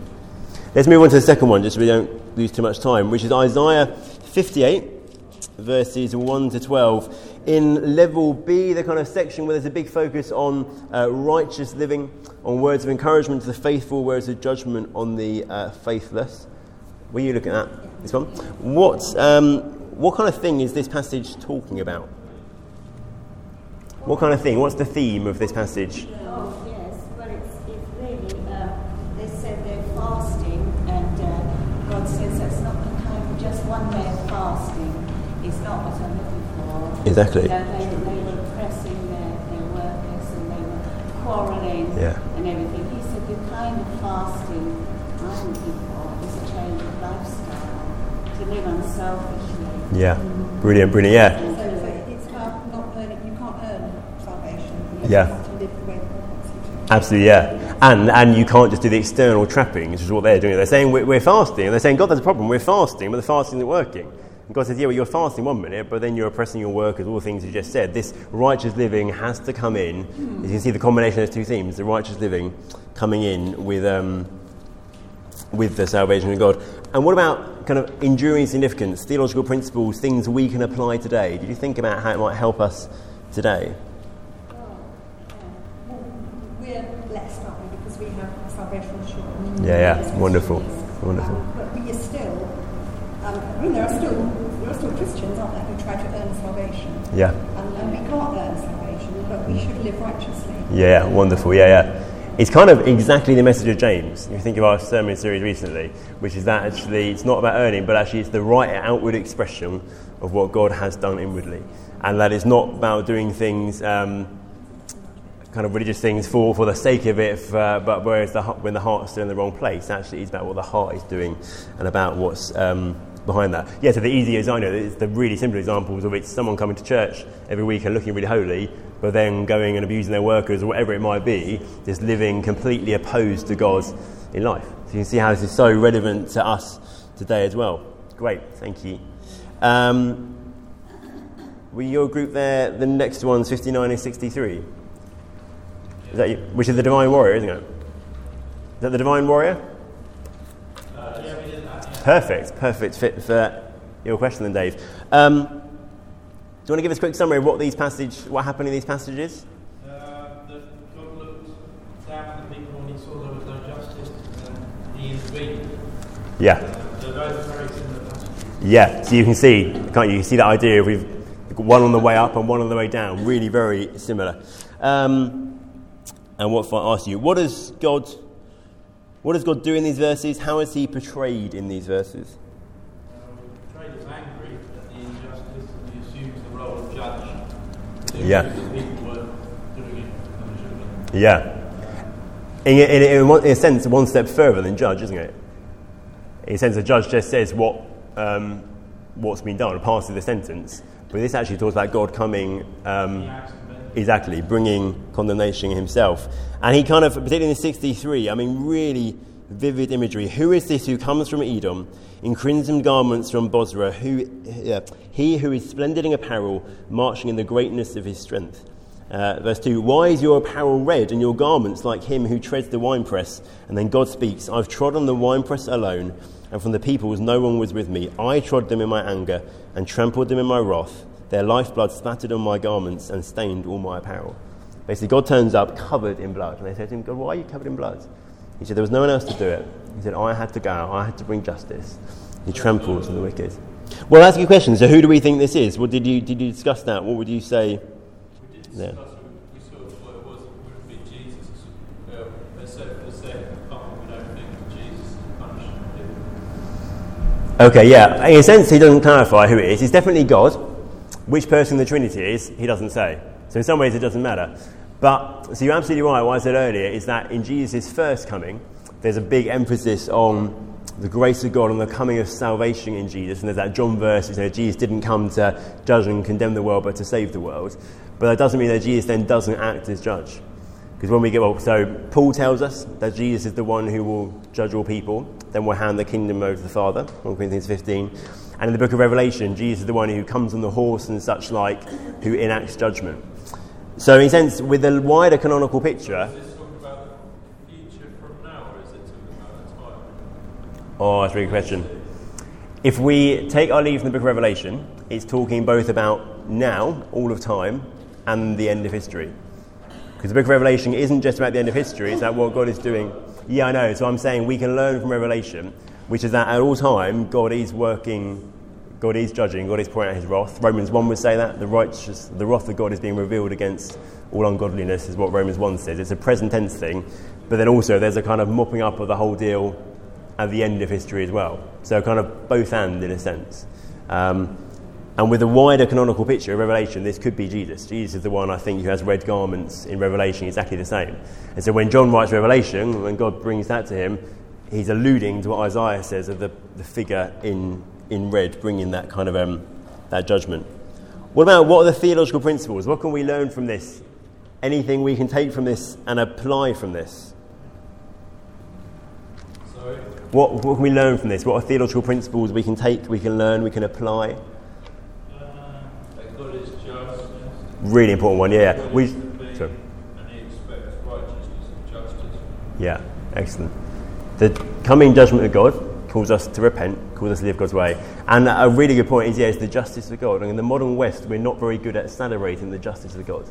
Let's move on to the second one, just so we don't lose too much time, which is Isaiah 58, verses 1 to 12. In level B, the kind of section where there's a big focus on uh, righteous living, on words of encouragement to the faithful, words of judgment on the uh, faithless. Were you looking at? This one? What, um, what kind of thing is this passage talking about? What kind of thing? What's the theme of this passage? Oh, yes, but it's, it's really, uh, they said they're fasting, and uh, God says that's not the kind of just one day of fasting. It's not what I'm looking for. Exactly. You know, they, they were oppressing their, their workers and they were quarrelling Yeah. and everything. He said the kind of fasting I'm looking for is a change of lifestyle, to live unselfishly. Yeah, brilliant, brilliant, yeah. So it's, it's about not earning, you can't earn salvation. Yeah. To live the way God wants you to. Absolutely, yeah. And, and you can't just do the external trappings, which is what they're doing. They're saying we're, we're fasting, and they're saying, God, there's a problem. We're fasting, but the fasting isn't working. God says, Yeah, well, you're fasting one minute, but then you're oppressing your workers, all the things you just said. This righteous living has to come in. As you can see, the combination of those two themes the righteous living coming in with, um, with the salvation of God. And what about kind of enduring significance, theological principles, things we can apply today? Did you think about how it might help us today? We're blessed, aren't we, because we have salvation assurance. Yeah, yeah, wonderful, wonderful. Um, but we are still, um, I mean, there are still there are still Christians, aren't there, who try to earn salvation, Yeah. and, and we can't earn salvation, but we should live righteously. Yeah, wonderful. Yeah, yeah. It's kind of exactly the message of James. If you think of our sermon series recently, which is that actually it's not about earning, but actually it's the right outward expression of what God has done inwardly. And that it's not about doing things, um, kind of religious things for, for the sake of it, for, but whereas the, when the heart's still in the wrong place, actually it's about what the heart is doing and about what's um, behind that. Yeah, so the easy as I know, the really simple examples of it's someone coming to church every week and looking really holy, but then going and abusing their workers or whatever it might be, just living completely opposed to God in life. So you can see how this is so relevant to us today as well. Great, thank you. Um, were your group there? The next one's 59 and 63. Is that you? Which is the Divine Warrior, isn't it? Is that the Divine Warrior? Perfect, perfect fit for your question then, Dave. Um, do you want to give us a quick summary of what these passage, what happened in these passages? Uh, that God looked down at the people when he saw there was no justice and he intervened. Yeah, They're both very similar passages. yeah. So you can see, can't you? You see that idea? We've got one on the way up and one on the way down. Really, very similar. Um, and what if I ask you, what does God, what does God do in these verses? How is He portrayed in these verses? Uh, Trade angry at the injustice and he assumes the role of judge. Yeah. Because the people were doing it and they shouldn't have done. Yeah. In, in, in a sense, one step further than judge, isn't it? In a sense, a judge just says what, um, what's been done, passes the sentence. But this actually talks about God coming, um, exactly, bringing condemnation himself. And he kind of, particularly in 63, I mean, really vivid imagery. Who is this who comes from Edom in crimson garments from Bozrah? Who, he who is splendid in apparel, marching in the greatness of his strength. Uh, verse 2 Why is your apparel red and your garments like him who treads the winepress? And then God speaks I've trod on the winepress alone, and from the peoples no one was with me. I trod them in my anger and trampled them in my wrath. Their lifeblood splattered on my garments and stained all my apparel. Basically, God turns up covered in blood. And they said to him, God, why are you covered in blood? He said, There was no one else to do it. He said, I had to go, I had to bring justice. He tramples on the wicked. Well, that's a good question. So, who do we think this is? What did you, did you discuss that? What would you say? We did Yeah. discuss, we, we sort of thought it was, would be Jesus, except for the second part, we don't think Jesus is punished. Okay, yeah. In a sense, he doesn't clarify who it is. It's definitely God. Which person the Trinity is, he doesn't say. So in some ways, it doesn't matter. But, so you're absolutely right. What I said earlier is that in Jesus' first coming, there's a big emphasis on the grace of God and the coming of salvation in Jesus. And there's that John verse, you know, Jesus didn't come to judge and condemn the world, but to save the world. But that doesn't mean that Jesus then doesn't act as judge. Because when we get, well, so Paul tells us that Jesus is the one who will judge all people, then we'll hand the kingdom over to the Father, 1 Corinthians 15. And in the book of Revelation, Jesus is the one who comes on the horse and such like, who enacts judgment. So, in a sense, with the wider canonical picture, Is this talking about the future from now, or is it talking about the time? oh, that's a really good question. If we take our leave from the book of Revelation, it's talking both about now, all of time, and the end of history. Because the book of Revelation isn't just about the end of history, it's about what God is doing. Yeah, I know. So I'm saying we can learn from Revelation, which is that at all time, God is working, God is judging, God is pouring out his wrath. Romans 1 would say that. The righteous, the wrath of God is being revealed against all ungodliness, is what Romans 1 says. It's a present tense thing. But then also there's a kind of mopping up of the whole deal at the end of history as well. So kind of both and in a sense. Um, and with a wider canonical picture of Revelation, this could be Jesus. Jesus is the one I think who has red garments in Revelation, exactly the same. And so when John writes Revelation, when God brings that to him, he's alluding to what Isaiah says of the, the figure in, in red bringing that kind of um, that judgment. What about what are the theological principles? What can we learn from this? Anything we can take from this and apply from this? what, what can we learn from this? What are theological principles we can take, we can learn, we can apply? Uh, that God is just, Really important one, yeah. We, is to be, sorry. and He expects righteousness and justice. Yeah, excellent. The coming judgment of God calls us to repent, calls us to live God's way. And a really good point is, yeah, the justice of God. And in the modern West, we're not very good at celebrating the justice of God.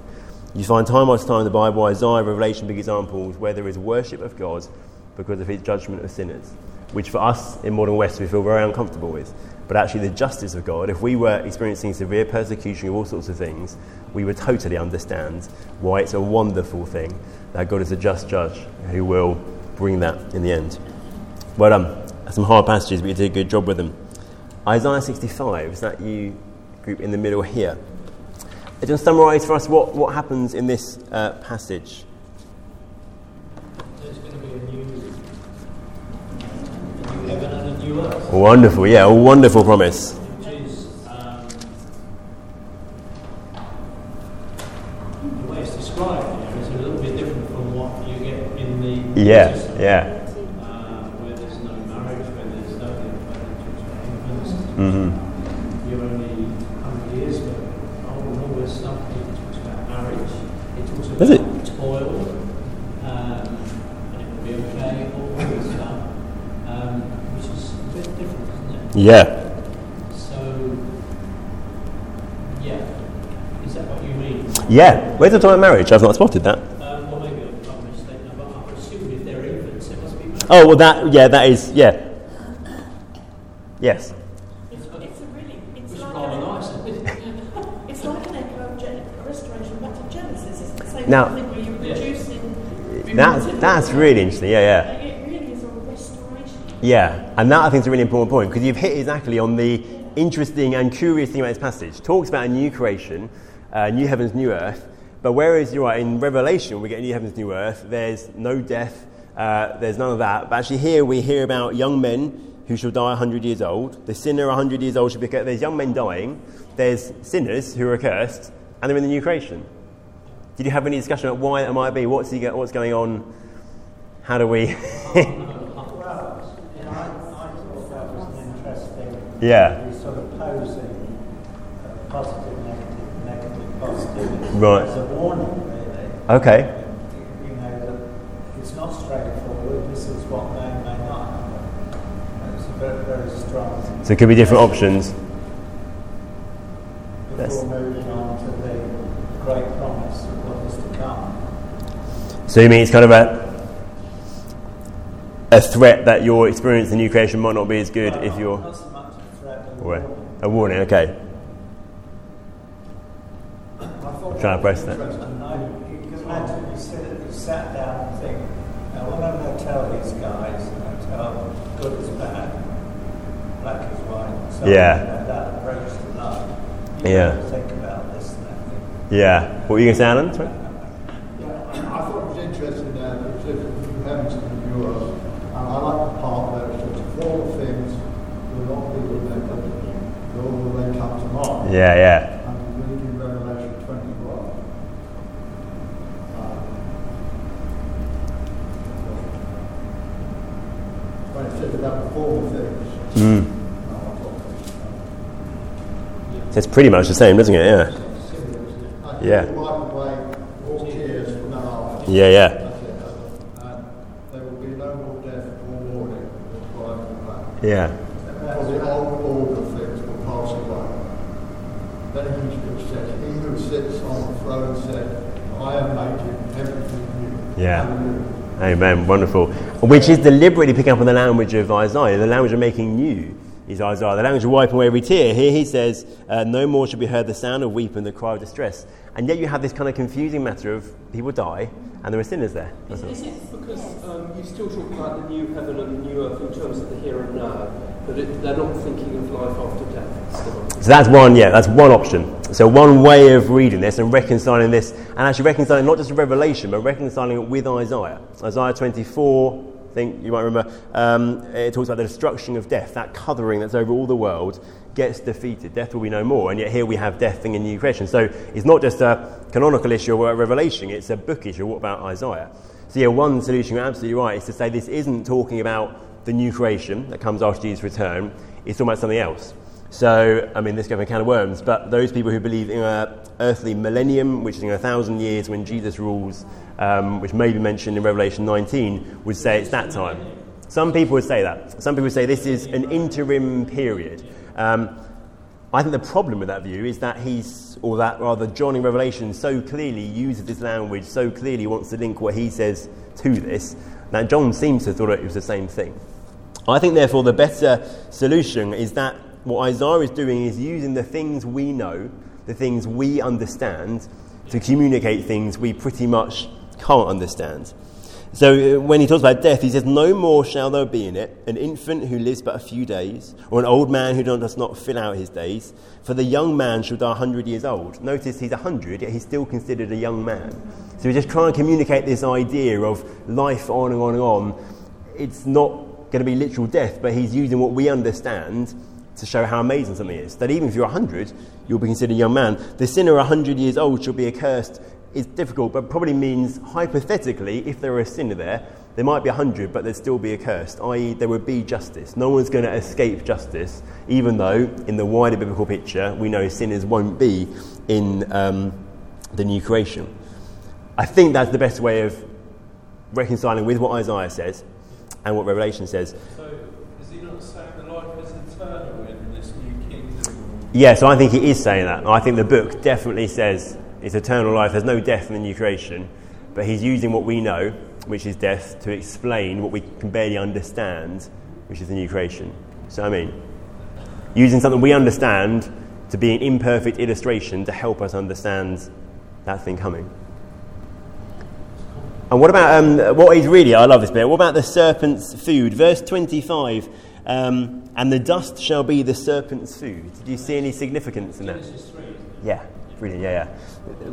You find time after time in the Bible, Isaiah, Revelation, big examples, where there is worship of God because of his judgment of sinners, which for us in modern West we feel very uncomfortable with. But actually, the justice of God, if we were experiencing severe persecution of all sorts of things, we would totally understand why it's a wonderful thing that God is a just judge who will bring that in the end. Well done. Some hard passages, but you did a good job with them. Isaiah 65, is that you group in the middle here? Just summarise for us what, what happens in this uh, passage. There's going to be a new, a new heaven and a new earth, Wonderful, yeah, a wonderful promise. which is um, the way it's described here is a little bit different from what you get in the Yeah, New yeah. uh, where there's no marriage, where there's nothing, where it talks about infants. hmm You're only 100 years ago. Oh, and all this stuff, it talks about marriage, it talks about Does it? toil, um, and it will be okay, all this stuff, um, which is a bit different, isn't it? Yeah. So, yeah, is that what you mean? Yeah. Where's the time of marriage? I've not spotted that. Um, well, maybe I'm I'm mistaken, but I would assume if they're infants, it must be. Oh, well, that, yeah, that is, yeah. Yes. It's, it's a really, it's Which like, rather an, nice, isn't it? it's like an echo of Gen- a restoration back Genesis. It's the same Now- thing where you're Yeah. producing. That's, that's really interesting, yeah, yeah. It really is a restoration. Yeah, and that I think is a really important point because you've hit exactly on the interesting and curious thing about this passage. Talks about a new creation, uh, new heavens, new earth. But whereas you're in Revelation we get new heavens, new earth, there's no death, uh, there's none of that. But actually here we hear about young men who shall die 100 years old. The sinner 100 years old should be cursed. There's young men dying. There's sinners who are cursed, and they're in the new creation. Did you have any discussion about why that might be? What's, he, what's going on? How do we? Well, you know, I, I thought that was an interesting yeah, you sort of posing positive, negative, negative, positive Right. as a warning, really. okay. Very, very. So it could be different options. Before Yes. moving on to the great promise of what is to come. So you mean it's kind of a a threat that your experience in new creation might not be as good if you're Not so much a threat, a warning. a warning. Okay, I thought Trying to press that. You imagine you sat down and think, what I'm going to tell these guys, I'm going to tell good is bad, black is white, so Yeah. like that approach to life. You Yeah. have to think about this and that thing. yeah. What were you going to say, Alan? Sorry? Yeah, I thought it was interesting uh, that it says new heavens and new earth. And I like the part where it says, all the things will not be remembered, nor will they come to mind. Yeah, yeah, And we read in Revelation 21. uh, When it says about the former things. Mm. uh, I thought, So it's pretty much the same? Yeah, isn't it? Yeah. Yeah, yeah, yeah. New. Yeah. Amen. Wonderful. Which is deliberately picking up on the language of Isaiah. The language of making new is Isaiah. The language of wiping away every tear. Here he says, uh, No more shall be heard the sound of weeping, the cry of distress. And yet you have this kind of confusing matter of people die and there are sinners there. Is, is it because um, you still talk about the new heaven and the new earth in terms of the here and now, but it, they're not thinking of life after death still? So that's one, yeah, that's one option. So one way of reading this and reconciling this, and actually reconciling not just Revelation, but reconciling it with Isaiah. Isaiah 24, I think you might remember, um, it talks about the destruction of death, that covering that's over all the world gets defeated. Death will be no more. And yet here we have death in a new creation. So it's not just a canonical issue or a revelation, it's a book issue. What about Isaiah? So yeah, one solution, you're absolutely right, is to say this isn't talking about the new creation that comes after Jesus' return. It's talking about something else. So, I mean, this goes a can of worms, but those people who believe in an earthly millennium, which is in a thousand years when Jesus rules, um, which may be mentioned in Revelation 19, would say it's that time. Some people would say that. Some people say this is an interim period. Um, I think the problem with that view is that he's, or that rather, John in Revelation so clearly uses this language, so clearly wants to link what he says to this, that John seems to have thought it was the same thing. I think, therefore, the better solution is that what Isaiah is doing is using the things we know, the things we understand, to communicate things we pretty much can't understand. So uh, when he talks about death, he says, No more shall there be in it an infant who lives but a few days, or an old man who does not fill out his days, for the young man shall die a hundred years old. Notice he's a hundred, yet he's still considered a young man. So he's just trying to communicate this idea of life on and on and on. It's not going to be literal death, but he's using what we understand to show how amazing something is. That even if you're 100, you'll be considered a young man. The sinner 100 years old shall be accursed is difficult, but probably means hypothetically, if there were a sinner there, there might be a hundred, but there'd still be accursed, i.e., there would be justice. No one's going to escape justice, even though, in the wider biblical picture, we know sinners won't be in um, the new creation. I think that's the best way of reconciling with what Isaiah says and what Revelation says. So, is he not saying the life is eternal in this new kingdom? Yeah, so I think he is saying that. I think the book definitely says it's eternal life. There's no death in the new creation. But he's using what we know, which is death, to explain what we can barely understand, which is the new creation. So, I mean, using something we understand to be an imperfect illustration to help us understand that thing coming. And what about um, what is really, I love this bit, what about the serpent's food? Verse 25, um, and the dust shall be the serpent's food. Did you see any significance in that? Yeah, brilliant, yeah, yeah.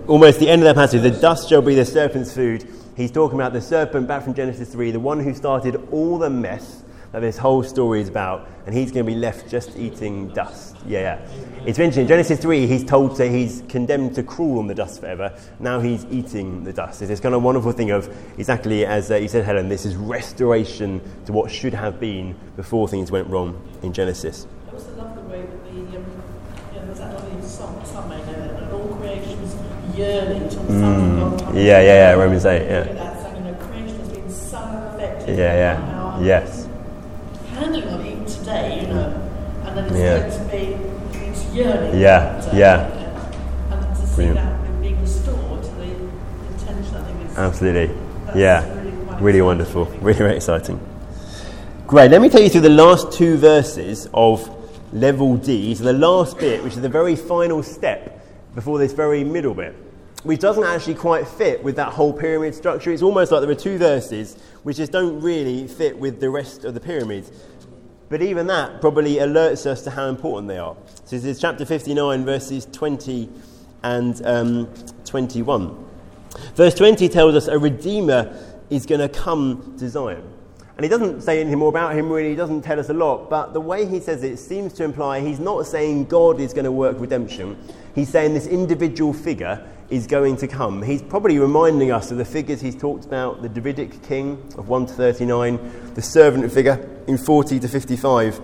Almost the end of that passage, the dust shall be the serpent's food. He's talking about the serpent back from Genesis 3, the one who started all the mess that this whole story is about, and he's going to be left just eating dust. Yeah, yeah. It's mentioned in Genesis 3, he's told to, he's condemned to crawl on the dust forever. Now he's eating the dust. It's this kind of wonderful thing of, exactly as uh, you said, Helen, this is restoration to what should have been before things went wrong in Genesis. I also love the way that the, um, you know, there's that lovely song, some may know it, and all creation's yearning till the sons of God come. Mm. Yeah, yeah, yeah, Romans 8, yeah. Look at that song, you know, creation has been so affected Yeah, yeah. Yes. handling it even today, you know, and then it's Yeah. going to be it's yearning. Yeah, yeah. And, and to see Brilliant. that being restored to the intention, I think is Absolutely. Yeah. really Really wonderful. Really, really exciting. Great. Let me take you through the last two verses of level D. So the last bit, which is the very final step before this very middle bit, which doesn't actually quite fit with that whole pyramid structure. It's almost like there are two verses which just don't really fit with the rest of the pyramid. But even that probably alerts us to how important they are. So this is chapter 59, verses 20 and um, 21. Verse 20 tells us a redeemer is going to come to Zion. And he doesn't say anything more about him, really. He doesn't tell us a lot. But the way he says it seems to imply he's not saying God is going to work redemption. He's saying this individual figure is going to come. He's probably reminding us of the figures he's talked about the Davidic king of 1 to 39, the servant figure in 40 to 55.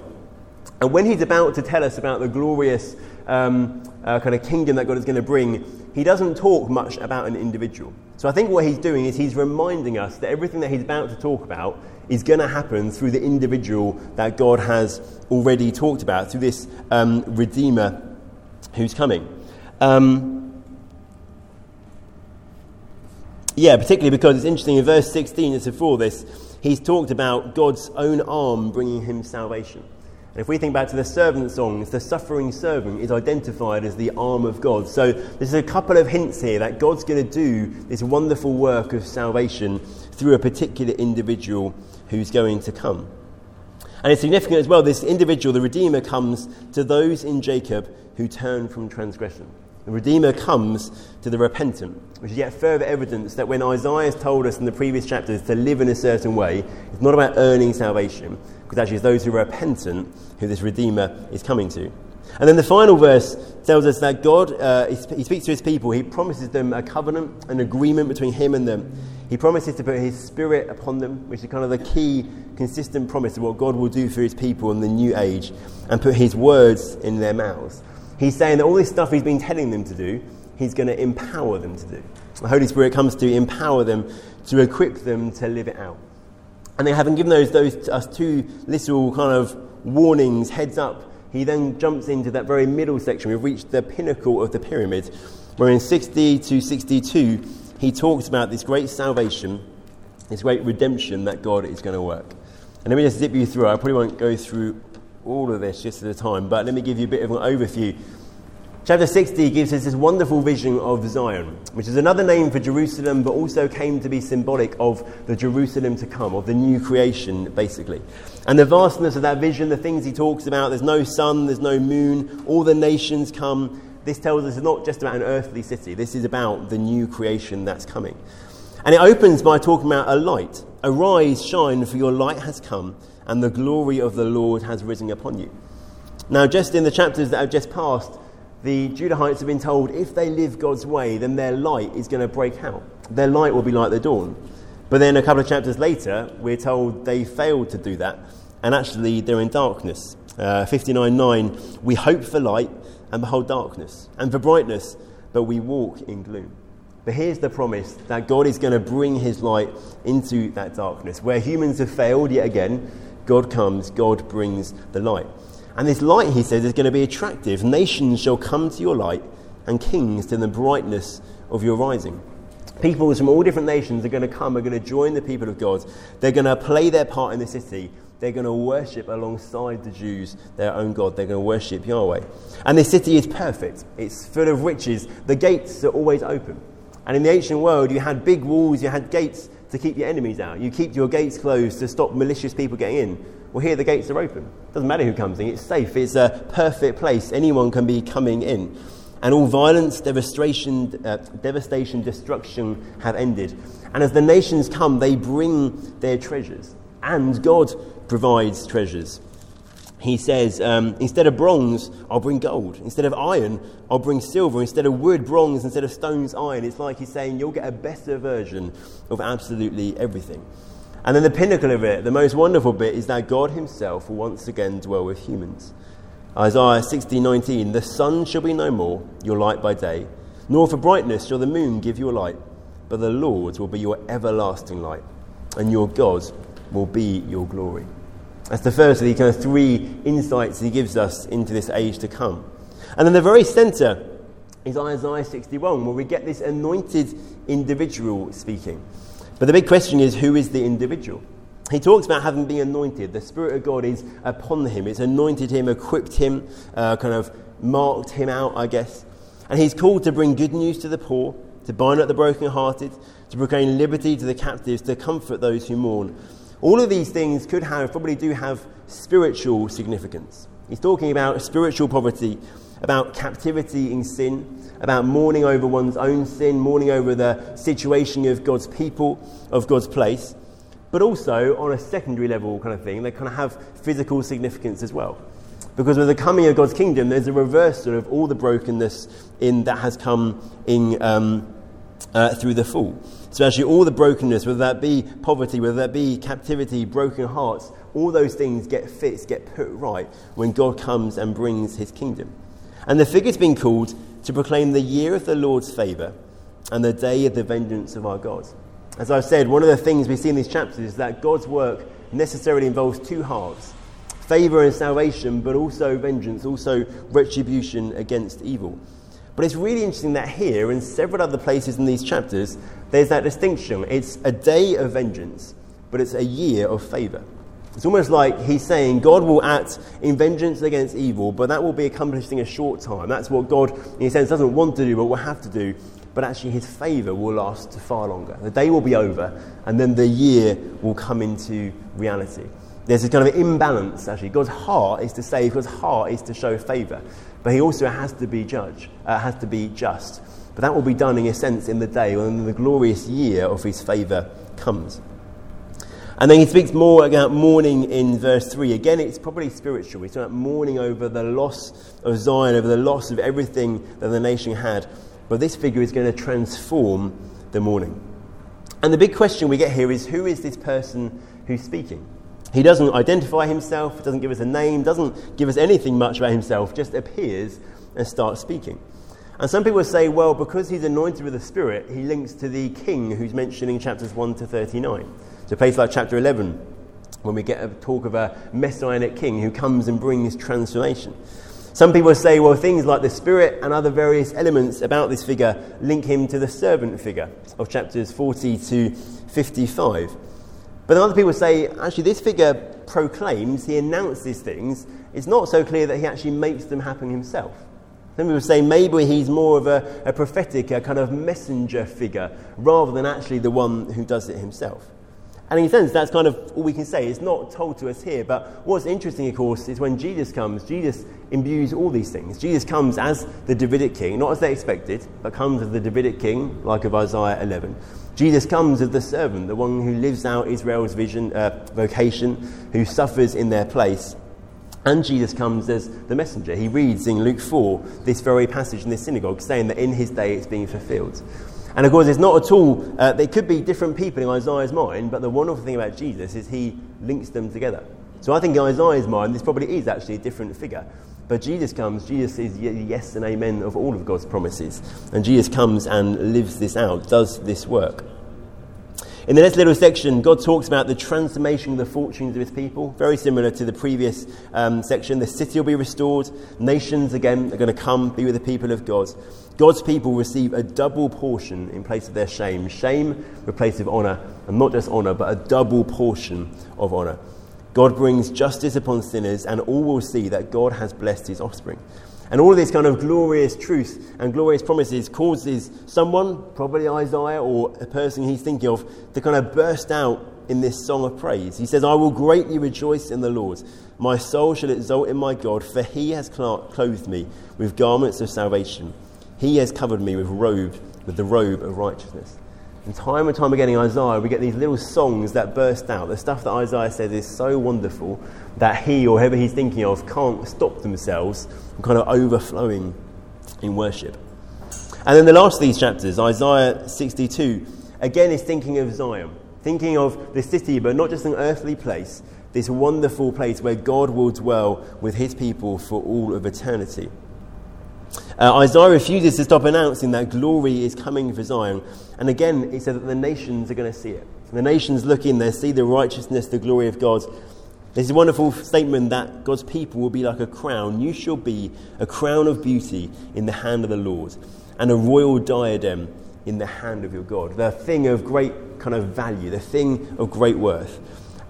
And when he's about to tell us about the glorious um, uh, kind of kingdom that God is going to bring, he doesn't talk much about an individual. So I think what he's doing is he's reminding us that everything that he's about to talk about is going to happen through the individual that God has already talked about, through this um, Redeemer who's coming. Um, yeah, particularly because it's interesting in verse 16, it's before this, he's talked about God's own arm bringing him salvation. And if we think back to the servant songs, the suffering servant is identified as the arm of God. So there's a couple of hints here that God's going to do this wonderful work of salvation through a particular individual who's going to come. And it's significant as well, this individual, the Redeemer, comes to those in Jacob who turn from transgression. The Redeemer comes to the repentant, which is yet further evidence that when Isaiah has told us in the previous chapters to live in a certain way, it's not about earning salvation, because actually it's those who are repentant who this Redeemer is coming to. And then the final verse tells us that God, uh, he speaks to his people, he promises them a covenant, an agreement between him and them. He promises to put his spirit upon them, which is kind of the key, consistent promise of what God will do for his people in the new age, and put his words in their mouths. He's saying that all this stuff he's been telling them to do, he's going to empower them to do. The Holy Spirit comes to empower them, to equip them to live it out. And then, having given those, those us two little kind of warnings, heads up, he then jumps into that very middle section. We've reached the pinnacle of the pyramid, where in 60 to 62, he talks about this great salvation, this great redemption that God is going to work. And let me just zip you through. I probably won't go through all of this just at a time, but let me give you a bit of an overview Chapter 60 gives us this wonderful vision of Zion, which is another name for Jerusalem, but also came to be symbolic of the Jerusalem to come, of the new creation, basically. And the vastness of that vision, the things he talks about there's no sun, there's no moon, all the nations come. This tells us it's not just about an earthly city, this is about the new creation that's coming. And it opens by talking about a light. Arise, shine, for your light has come, and the glory of the Lord has risen upon you. Now, just in the chapters that have just passed, the Judahites have been told if they live God's way, then their light is going to break out. Their light will be like the dawn. But then a couple of chapters later, we're told they failed to do that, and actually they're in darkness. Uh, 59.9, we hope for light and behold darkness, and for brightness, but we walk in gloom. But here's the promise that God is going to bring his light into that darkness. Where humans have failed yet again, God comes, God brings the light. And this light, he says, is going to be attractive. Nations shall come to your light, and kings to the brightness of your rising. Peoples from all different nations are going to come, are going to join the people of God. They're going to play their part in the city. They're going to worship alongside the Jews their own God. They're going to worship Yahweh. And this city is perfect. It's full of riches. The gates are always open. And in the ancient world, you had big walls, you had gates to keep your enemies out. You keep your gates closed to stop malicious people getting in. Well, here the gates are open. Doesn't matter who comes in, it's safe. It's a perfect place. Anyone can be coming in. And all violence, devastation, uh, devastation, destruction have ended. And as the nations come, they bring their treasures. And God provides treasures. He says, um, instead of bronze, I'll bring gold. Instead of iron, I'll bring silver. Instead of wood, bronze. Instead of stones, iron. It's like he's saying, you'll get a better version of absolutely everything. And then the pinnacle of it, the most wonderful bit, is that God Himself will once again dwell with humans. Isaiah 60:19, the sun shall be no more your light by day, nor for brightness shall the moon give you a light, but the Lord will be your everlasting light, and your God will be your glory. That's the first of the kind of three insights he gives us into this age to come. And then the very centre is Isaiah 61, where we get this anointed individual speaking. But the big question is who is the individual? He talks about having been anointed. The Spirit of God is upon him. It's anointed him, equipped him, uh, kind of marked him out, I guess. And he's called to bring good news to the poor, to bind up the brokenhearted, to proclaim liberty to the captives, to comfort those who mourn. All of these things could have, probably do have spiritual significance. He's talking about spiritual poverty, about captivity in sin, about mourning over one's own sin, mourning over the situation of God's people, of God's place, but also on a secondary level kind of thing, they kind of have physical significance as well. Because with the coming of God's kingdom, there's a reversal of all the brokenness in, that has come in, um, uh, through the fall. So, actually, all the brokenness, whether that be poverty, whether that be captivity, broken hearts, all those things get fixed, get put right when God comes and brings his kingdom. And the figure's been called to proclaim the year of the Lord's favour and the day of the vengeance of our God. As I've said, one of the things we see in these chapters is that God's work necessarily involves two halves favour and salvation, but also vengeance, also retribution against evil. But it's really interesting that here and several other places in these chapters, there's that distinction. It's a day of vengeance, but it's a year of favour. It's almost like he's saying God will act in vengeance against evil, but that will be accomplished in a short time. That's what God, in a sense, doesn't want to do, but will have to do. But actually, his favour will last far longer. The day will be over, and then the year will come into reality. There's a kind of imbalance, actually. God's heart is to save, God's heart is to show favour. But he also has to be judge, uh, has to be just. But that will be done, in a sense, in the day when the glorious year of his favour comes. And then he speaks more about mourning in verse 3. Again, it's probably spiritual. He's talking about mourning over the loss of Zion, over the loss of everything that the nation had. But this figure is going to transform the mourning. And the big question we get here is who is this person who's speaking? He doesn't identify himself, doesn't give us a name, doesn't give us anything much about himself, just appears and starts speaking. And some people say, well, because he's anointed with the Spirit, he links to the king who's mentioned in chapters 1 to 39. So, a place like chapter 11, when we get a talk of a messianic king who comes and brings transformation. Some people say, well, things like the Spirit and other various elements about this figure link him to the servant figure of chapters 40 to 55. But other people say, actually, this figure proclaims, he announces things. It's not so clear that he actually makes them happen himself. Some people say maybe he's more of a, a prophetic, a kind of messenger figure, rather than actually the one who does it himself. And in a sense, that's kind of all we can say. It's not told to us here. But what's interesting, of course, is when Jesus comes, Jesus imbues all these things. Jesus comes as the Davidic king, not as they expected, but comes as the Davidic king, like of Isaiah 11. Jesus comes as the servant, the one who lives out Israel's vision, uh, vocation, who suffers in their place. And Jesus comes as the messenger. He reads in Luke 4 this very passage in this synagogue, saying that in his day it's being fulfilled. And of course, it's not at all, uh, they could be different people in Isaiah's mind, but the wonderful thing about Jesus is he links them together. So I think in Isaiah's mind, this probably is actually a different figure. But Jesus comes, Jesus is yes and amen of all of God's promises. And Jesus comes and lives this out, does this work. In the next little section, God talks about the transformation of the fortunes of his people, very similar to the previous um, section. The city will be restored, nations again are going to come, be with the people of God. God's people receive a double portion in place of their shame. Shame place of honour, and not just honour, but a double portion of honour. God brings justice upon sinners, and all will see that God has blessed his offspring. And all of this kind of glorious truth and glorious promises causes someone, probably Isaiah or a person he's thinking of, to kind of burst out in this song of praise. He says, I will greatly rejoice in the Lord. My soul shall exult in my God, for he has clothed me with garments of salvation. He has covered me with robe, with the robe of righteousness. And time and time again in Isaiah, we get these little songs that burst out. The stuff that Isaiah says is so wonderful that he or whoever he's thinking of can't stop themselves from kind of overflowing in worship. And then the last of these chapters, Isaiah 62, again is thinking of Zion, thinking of the city, but not just an earthly place, this wonderful place where God will dwell with his people for all of eternity. Uh, Isaiah refuses to stop announcing that glory is coming for Zion. And again, he said that the nations are going to see it. The nations look in, they see the righteousness, the glory of God. This is a wonderful statement that God's people will be like a crown. You shall be a crown of beauty in the hand of the Lord, and a royal diadem in the hand of your God. The thing of great kind of value, the thing of great worth.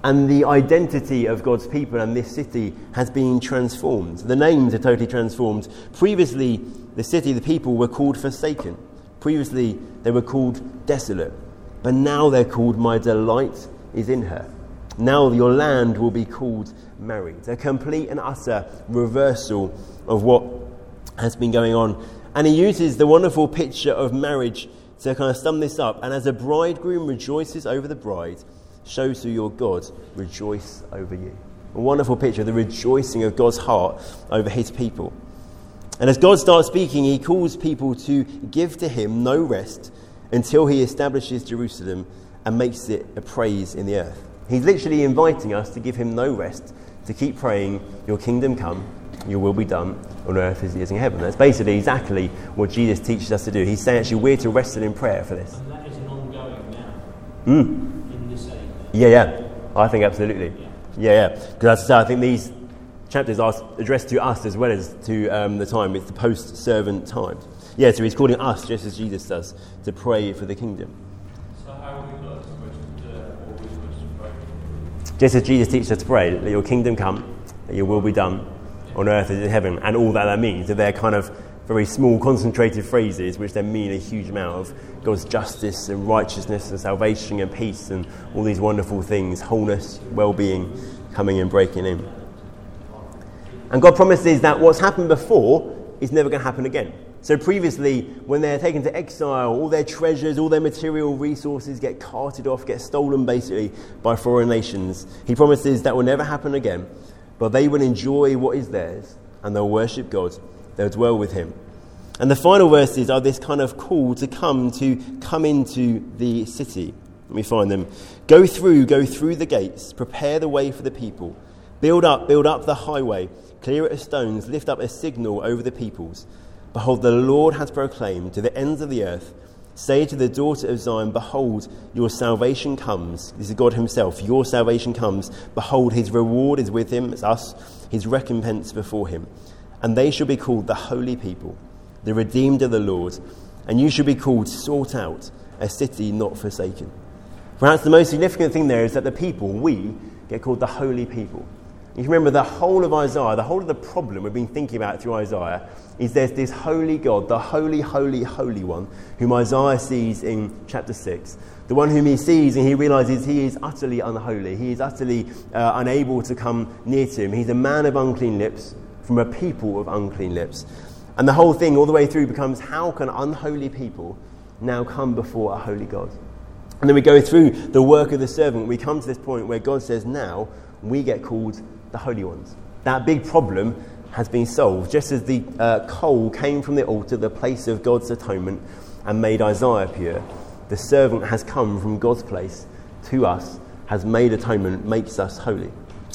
And the identity of God's people and this city has been transformed. The names are totally transformed. Previously, the city, the people were called forsaken. Previously, they were called desolate. But now they're called My Delight is in her. Now your land will be called married. A complete and utter reversal of what has been going on. And he uses the wonderful picture of marriage to kind of sum this up. And as a bridegroom rejoices over the bride, shows to your God rejoice over you. A wonderful picture of the rejoicing of God's heart over his people. And as God starts speaking, he calls people to give to him no rest until he establishes Jerusalem and makes it a praise in the earth. He's literally inviting us to give him no rest, to keep praying, Your kingdom come, your will be done on earth as it is in heaven. That's basically exactly what Jesus teaches us to do. He's saying actually we're to wrestle in prayer for this. And that is an ongoing now. Mm. Yeah, yeah. I think absolutely. Yeah, yeah. Because as I say, I think these chapters are addressed to us as well as to um, the time. It's the post servant time. Yeah, so he's calling us, just as Jesus does, to pray for the kingdom. So, how are we not supposed to, always supposed to pray? Just as Jesus teaches us to pray, let your kingdom come, that your will be done on earth as in heaven, and all that that means. That they're kind of very small, concentrated phrases which then mean a huge amount of God's justice and righteousness and salvation and peace and all these wonderful things, wholeness, well being coming and breaking in. And God promises that what's happened before is never going to happen again. So previously, when they're taken to exile, all their treasures, all their material resources get carted off, get stolen basically by foreign nations. He promises that will never happen again, but they will enjoy what is theirs and they'll worship God. They'll dwell with Him. And the final verses are this kind of call to come to come into the city. Let me find them. Go through, go through the gates, prepare the way for the people. Build up, build up the highway, clear it of stones, lift up a signal over the peoples. Behold, the Lord has proclaimed to the ends of the earth. Say to the daughter of Zion, Behold, your salvation comes. This is God Himself. Your salvation comes. Behold, His reward is with Him, it's us, His recompense before Him. And they shall be called the holy people, the redeemed of the Lord. And you shall be called sought out, a city not forsaken. Perhaps the most significant thing there is that the people, we, get called the holy people. You remember the whole of Isaiah, the whole of the problem we've been thinking about through Isaiah is there's this holy God, the holy, holy, holy one, whom Isaiah sees in chapter 6. The one whom he sees and he realizes he is utterly unholy. He is utterly uh, unable to come near to him. He's a man of unclean lips from a people of unclean lips. And the whole thing, all the way through, becomes how can unholy people now come before a holy God? And then we go through the work of the servant. We come to this point where God says, now we get called the holy ones. That big problem has been solved. Just as the uh, coal came from the altar, the place of God's atonement, and made Isaiah pure, the servant has come from God's place to us, has made atonement, makes us holy.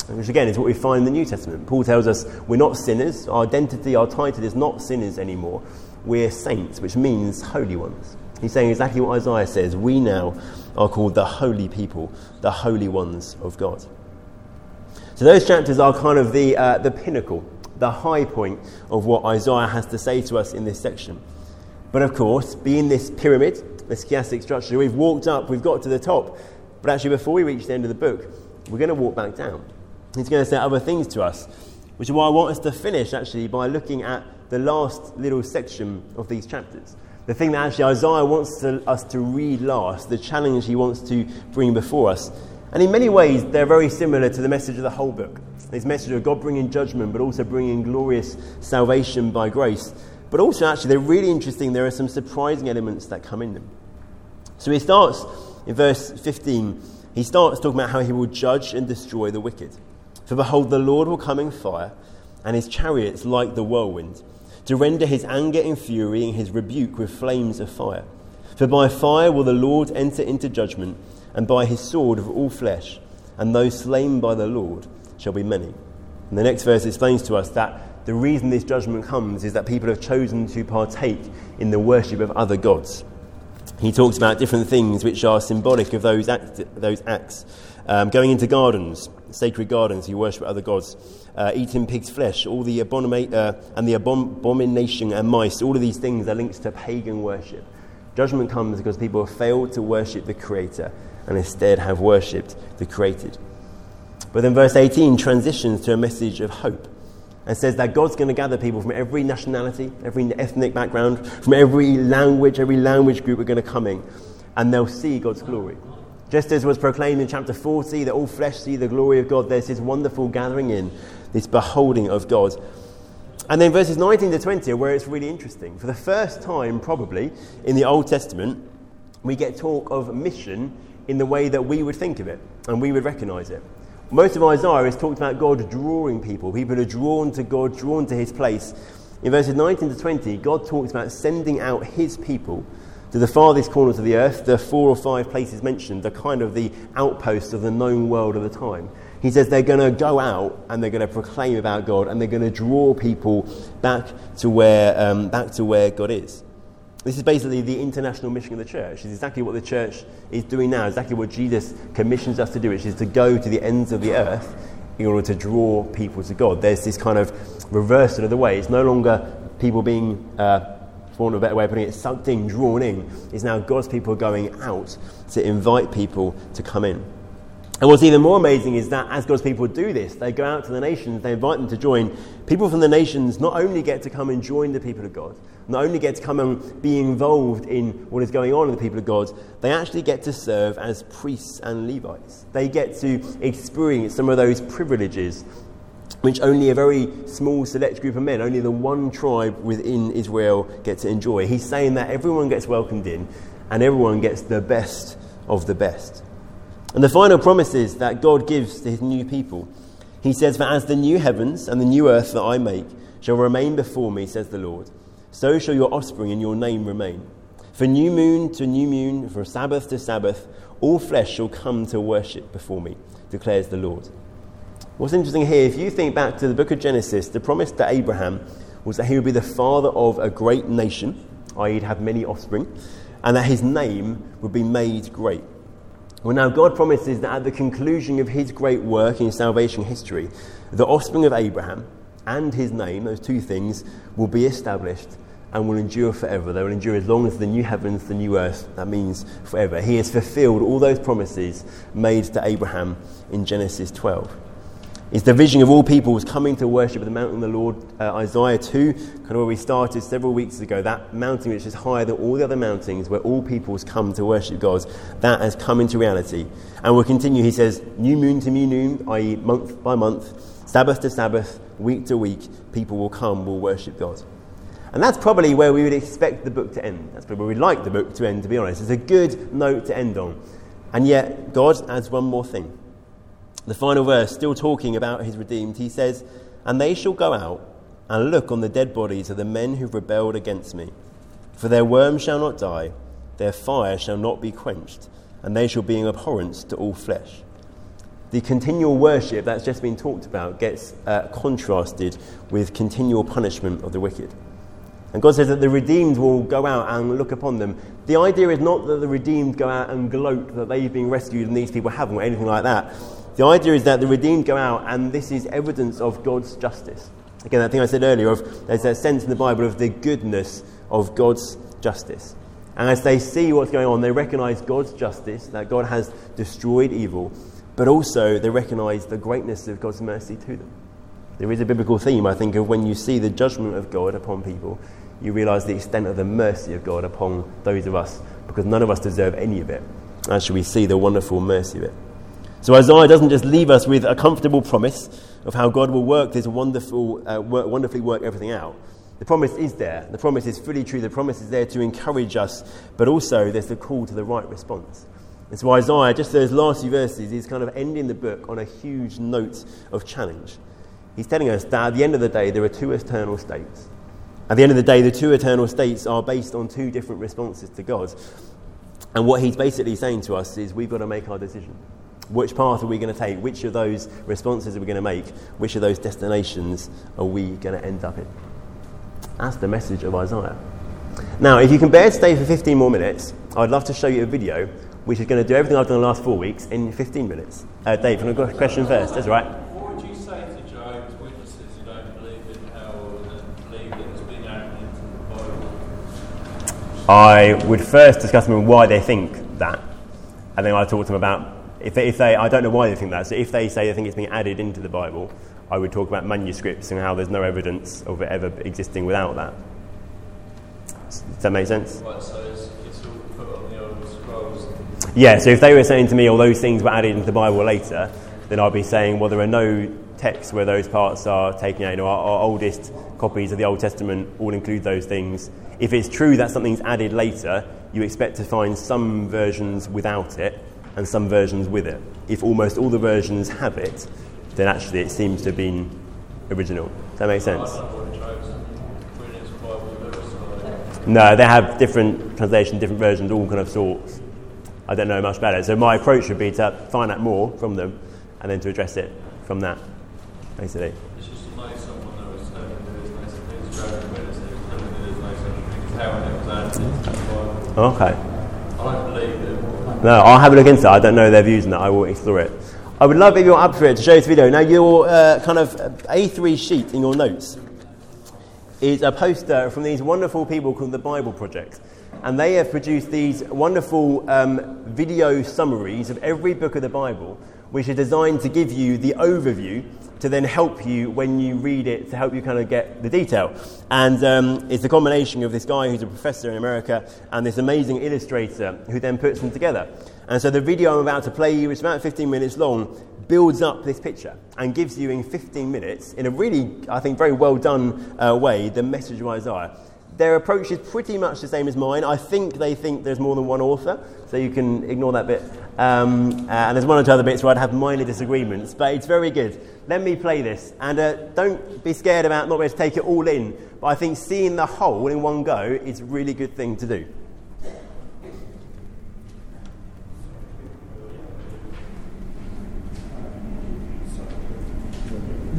Which again is what we find in the New Testament. Paul tells us we're not sinners. Our identity, our title is not sinners anymore. We're saints, which means holy ones. He's saying exactly what Isaiah says. We now are called the holy people, the holy ones of God. So those chapters are kind of the, uh, the pinnacle, the high point of what Isaiah has to say to us in this section. But of course, being this pyramid, this chiastic structure, we've walked up, we've got to the top. But actually, before we reach the end of the book, we're going to walk back down. He's going to say other things to us, which is why I want us to finish actually by looking at the last little section of these chapters. The thing that actually Isaiah wants to, us to read last, the challenge he wants to bring before us, and in many ways, they're very similar to the message of the whole book. This message of God bringing judgment, but also bringing glorious salvation by grace. But also, actually, they're really interesting. There are some surprising elements that come in them. So he starts in verse 15. He starts talking about how he will judge and destroy the wicked. For behold, the Lord will come in fire, and his chariots like the whirlwind, to render his anger in fury and his rebuke with flames of fire. For by fire will the Lord enter into judgment and by his sword of all flesh, and those slain by the Lord shall be many. And the next verse explains to us that the reason this judgment comes is that people have chosen to partake in the worship of other gods. He talks about different things which are symbolic of those, act, those acts. Um, going into gardens, sacred gardens, you worship other gods. Uh, eating pig's flesh, all the uh, and the abomination and mice, all of these things are linked to pagan worship. Judgment comes because people have failed to worship the Creator and instead have worshipped the created. But then verse 18 transitions to a message of hope and says that God's going to gather people from every nationality, every ethnic background, from every language, every language group are going to come in, and they'll see God's glory. Just as was proclaimed in chapter 40 that all flesh see the glory of God, there's this wonderful gathering in, this beholding of God. And then verses 19 to 20 are where it's really interesting. For the first time, probably, in the Old Testament, we get talk of mission in the way that we would think of it and we would recognize it. Most of Isaiah is talked about God drawing people. People are drawn to God, drawn to his place. In verses 19 to 20, God talks about sending out his people to the farthest corners of the earth. The four or five places mentioned are kind of the outposts of the known world of the time. He says they're going to go out and they're going to proclaim about God and they're going to draw people back to where, um, back to where God is. This is basically the international mission of the church. It's exactly what the church is doing now, exactly what Jesus commissions us to do, which is to go to the ends of the earth in order to draw people to God. There's this kind of reversal of the way. It's no longer people being, uh, for want of a better way of putting it, in, drawn in. It's now God's people going out to invite people to come in. And what's even more amazing is that as God's people do this, they go out to the nations, they invite them to join. People from the nations not only get to come and join the people of God, not only get to come and be involved in what is going on in the people of God, they actually get to serve as priests and Levites. They get to experience some of those privileges which only a very small select group of men, only the one tribe within Israel get to enjoy. He's saying that everyone gets welcomed in and everyone gets the best of the best. And the final promises that God gives to his new people. He says, For as the new heavens and the new earth that I make shall remain before me, says the Lord, so shall your offspring and your name remain. For new moon to new moon, from Sabbath to Sabbath, all flesh shall come to worship before me, declares the Lord. What's interesting here, if you think back to the book of Genesis, the promise to Abraham was that he would be the father of a great nation, i.e., he'd have many offspring, and that his name would be made great. Well, now God promises that at the conclusion of his great work in salvation history, the offspring of Abraham and his name, those two things, will be established and will endure forever. They will endure as long as the new heavens, the new earth, that means forever. He has fulfilled all those promises made to Abraham in Genesis 12. It's the vision of all peoples coming to worship at the mountain of the Lord, uh, Isaiah 2, kind of where we started several weeks ago. That mountain, which is higher than all the other mountains, where all peoples come to worship God, that has come into reality. And we'll continue, he says, new moon to new moon, i.e., month by month, Sabbath to Sabbath, week to week, people will come, will worship God. And that's probably where we would expect the book to end. That's probably where we'd like the book to end, to be honest. It's a good note to end on. And yet, God adds one more thing. The final verse, still talking about his redeemed, he says, And they shall go out and look on the dead bodies of the men who've rebelled against me. For their worm shall not die, their fire shall not be quenched, and they shall be an abhorrence to all flesh. The continual worship that's just been talked about gets uh, contrasted with continual punishment of the wicked. And God says that the redeemed will go out and look upon them. The idea is not that the redeemed go out and gloat that they've been rescued and these people haven't, or anything like that. The idea is that the redeemed go out and this is evidence of God's justice. Again, that thing I said earlier of there's a sense in the Bible of the goodness of God's justice. And as they see what's going on, they recognize God's justice, that God has destroyed evil, but also they recognize the greatness of God's mercy to them. There is a biblical theme, I think, of when you see the judgment of God upon people, you realize the extent of the mercy of God upon those of us, because none of us deserve any of it. Actually, we see the wonderful mercy of it. So Isaiah doesn't just leave us with a comfortable promise of how God will work this wonderful, uh, work, wonderfully work everything out. The promise is there. The promise is fully true. The promise is there to encourage us, but also there's the call to the right response. And so Isaiah, just those last few verses, is kind of ending the book on a huge note of challenge. He's telling us that at the end of the day, there are two eternal states. At the end of the day, the two eternal states are based on two different responses to God. And what he's basically saying to us is we've got to make our decision. Which path are we going to take? Which of those responses are we going to make? Which of those destinations are we going to end up in? That's the message of Isaiah. Now, if you can bear to stay for 15 more minutes, I'd love to show you a video which is going to do everything I've done the last four weeks in 15 minutes. Uh, Dave, I'm going to question first. That's right. What would you say to Witnesses who don't believe in hell and believe that it's been added into the Bible? I would first discuss with them why they think that, and then I'd talk to them about if they, if they, I don't know why they think that. So if they say they think it's being added into the Bible, I would talk about manuscripts and how there's no evidence of it ever existing without that. Does that make sense? Right, so it's, it's all put on the old scrolls. Yeah, so if they were saying to me all those things were added into the Bible later, then I'd be saying, well, there are no texts where those parts are taken out. You know, our, our oldest copies of the Old Testament all include those things. If it's true that something's added later, you expect to find some versions without it and some versions with it. If almost all the versions have it, then actually it seems to have been original. Does that make sense? I don't know what Jehovah's Witness Bible looks like. No, they have different translations, different versions, all kind of sorts. I don't know much about it. So my approach would be to find out more from them and then to address it from that, basically. It's just to know someone that was telling me there's no such thing as Jehovah's Witnesses, telling me there's no such thing as hell and it was added into the Bible. Okay. I don't believe it. No, I'll have a look into. I don't know their views on that. I will explore it. I would love if you're up for it to show this video. Now, your uh, kind of A3 sheet in your notes is a poster from these wonderful people called the Bible Project. And they have produced these wonderful um, video summaries of every book of the Bible, which are designed to give you the overview to then help you when you read it, to help you kind of get the detail. And um, it's a combination of this guy who's a professor in America and this amazing illustrator who then puts them together. And so the video I'm about to play you, is about 15 minutes long, builds up this picture and gives you in 15 minutes, in a really, I think, very well done uh, way, the message of Isaiah. Their approach is pretty much the same as mine. I think they think there's more than one author, so you can ignore that bit. Um, uh, and there's one or two other bits where I'd have minor disagreements, but it's very good. Let me play this, and uh, don't be scared about not being able to take it all in. But I think seeing the whole in one go is a really good thing to do.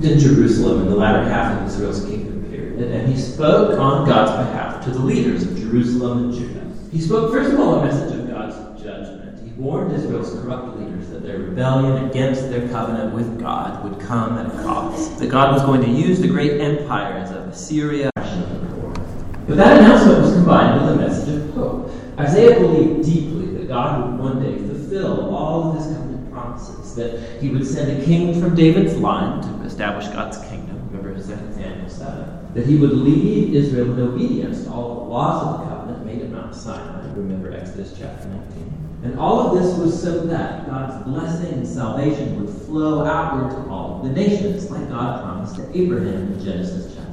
in Jerusalem in the latter half of Israel's kingdom period, and he spoke on God's behalf to the leaders of Jerusalem and Judah. He spoke, first of all, a message of God's judgment. He warned Israel's corrupt leaders that their rebellion against their covenant with God would come at a cost, that God was going to use the great empires of Assyria. But that announcement was combined with a message of hope. Isaiah believed deeply that God would one day fulfill all of his covenant promises, that he would send a king from David's line to establish God's kingdom. Remember 2 Samuel 7. That he would lead Israel in obedience to all the laws of the covenant made at Mount Sinai. Remember Exodus chapter 19. And all of this was so that God's blessing and salvation would flow outward to all the nations, like God promised to Abraham in Genesis chapter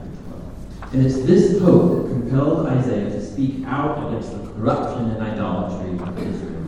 12. And it's this hope that compelled Isaiah to speak out against the corruption and idolatry of Israel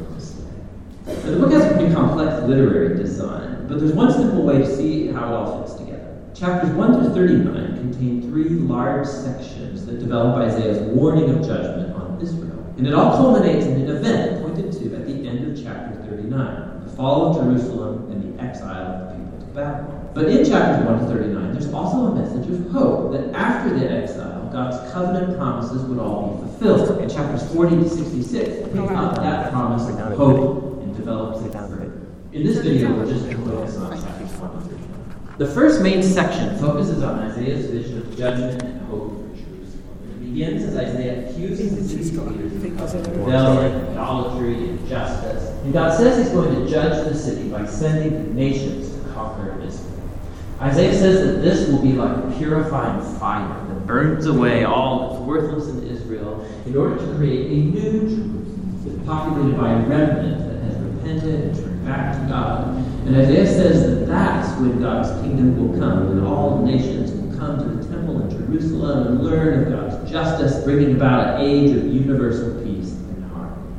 Now, the book has a pretty complex literary design, but there's one simple way to see how it all fits together. Chapters 1 through 39 contain three large sections that develop Isaiah's warning of judgment on Israel. And it all culminates in an event pointed to at the end of chapter 39 the fall of Jerusalem and the exile of the people to Babylon. But in chapters 1 to 39, there's also a message of hope that after the exile, God's covenant promises would all be fulfilled. In chapters 40 to 66, pick up that promise of hope and develops it further. In this video, we're just going to focus on chapters 1 to 39. The first main section focuses on Isaiah's vision of judgment and hope for Jerusalem. It begins as Isaiah accuses the leaders of rebellion, idolatry, injustice. And God says he's going to judge the city by sending the nations to conquer Israel. Isaiah says that this will be like a purifying fire that burns away all that's worthless in Israel in order to create a new Jerusalem that's populated by a remnant that has repented and turned back to God. And Isaiah says that that's when God's kingdom will come, when all nations will come to the Jerusalem and learn of God's justice, bringing about an age of universal peace and harmony.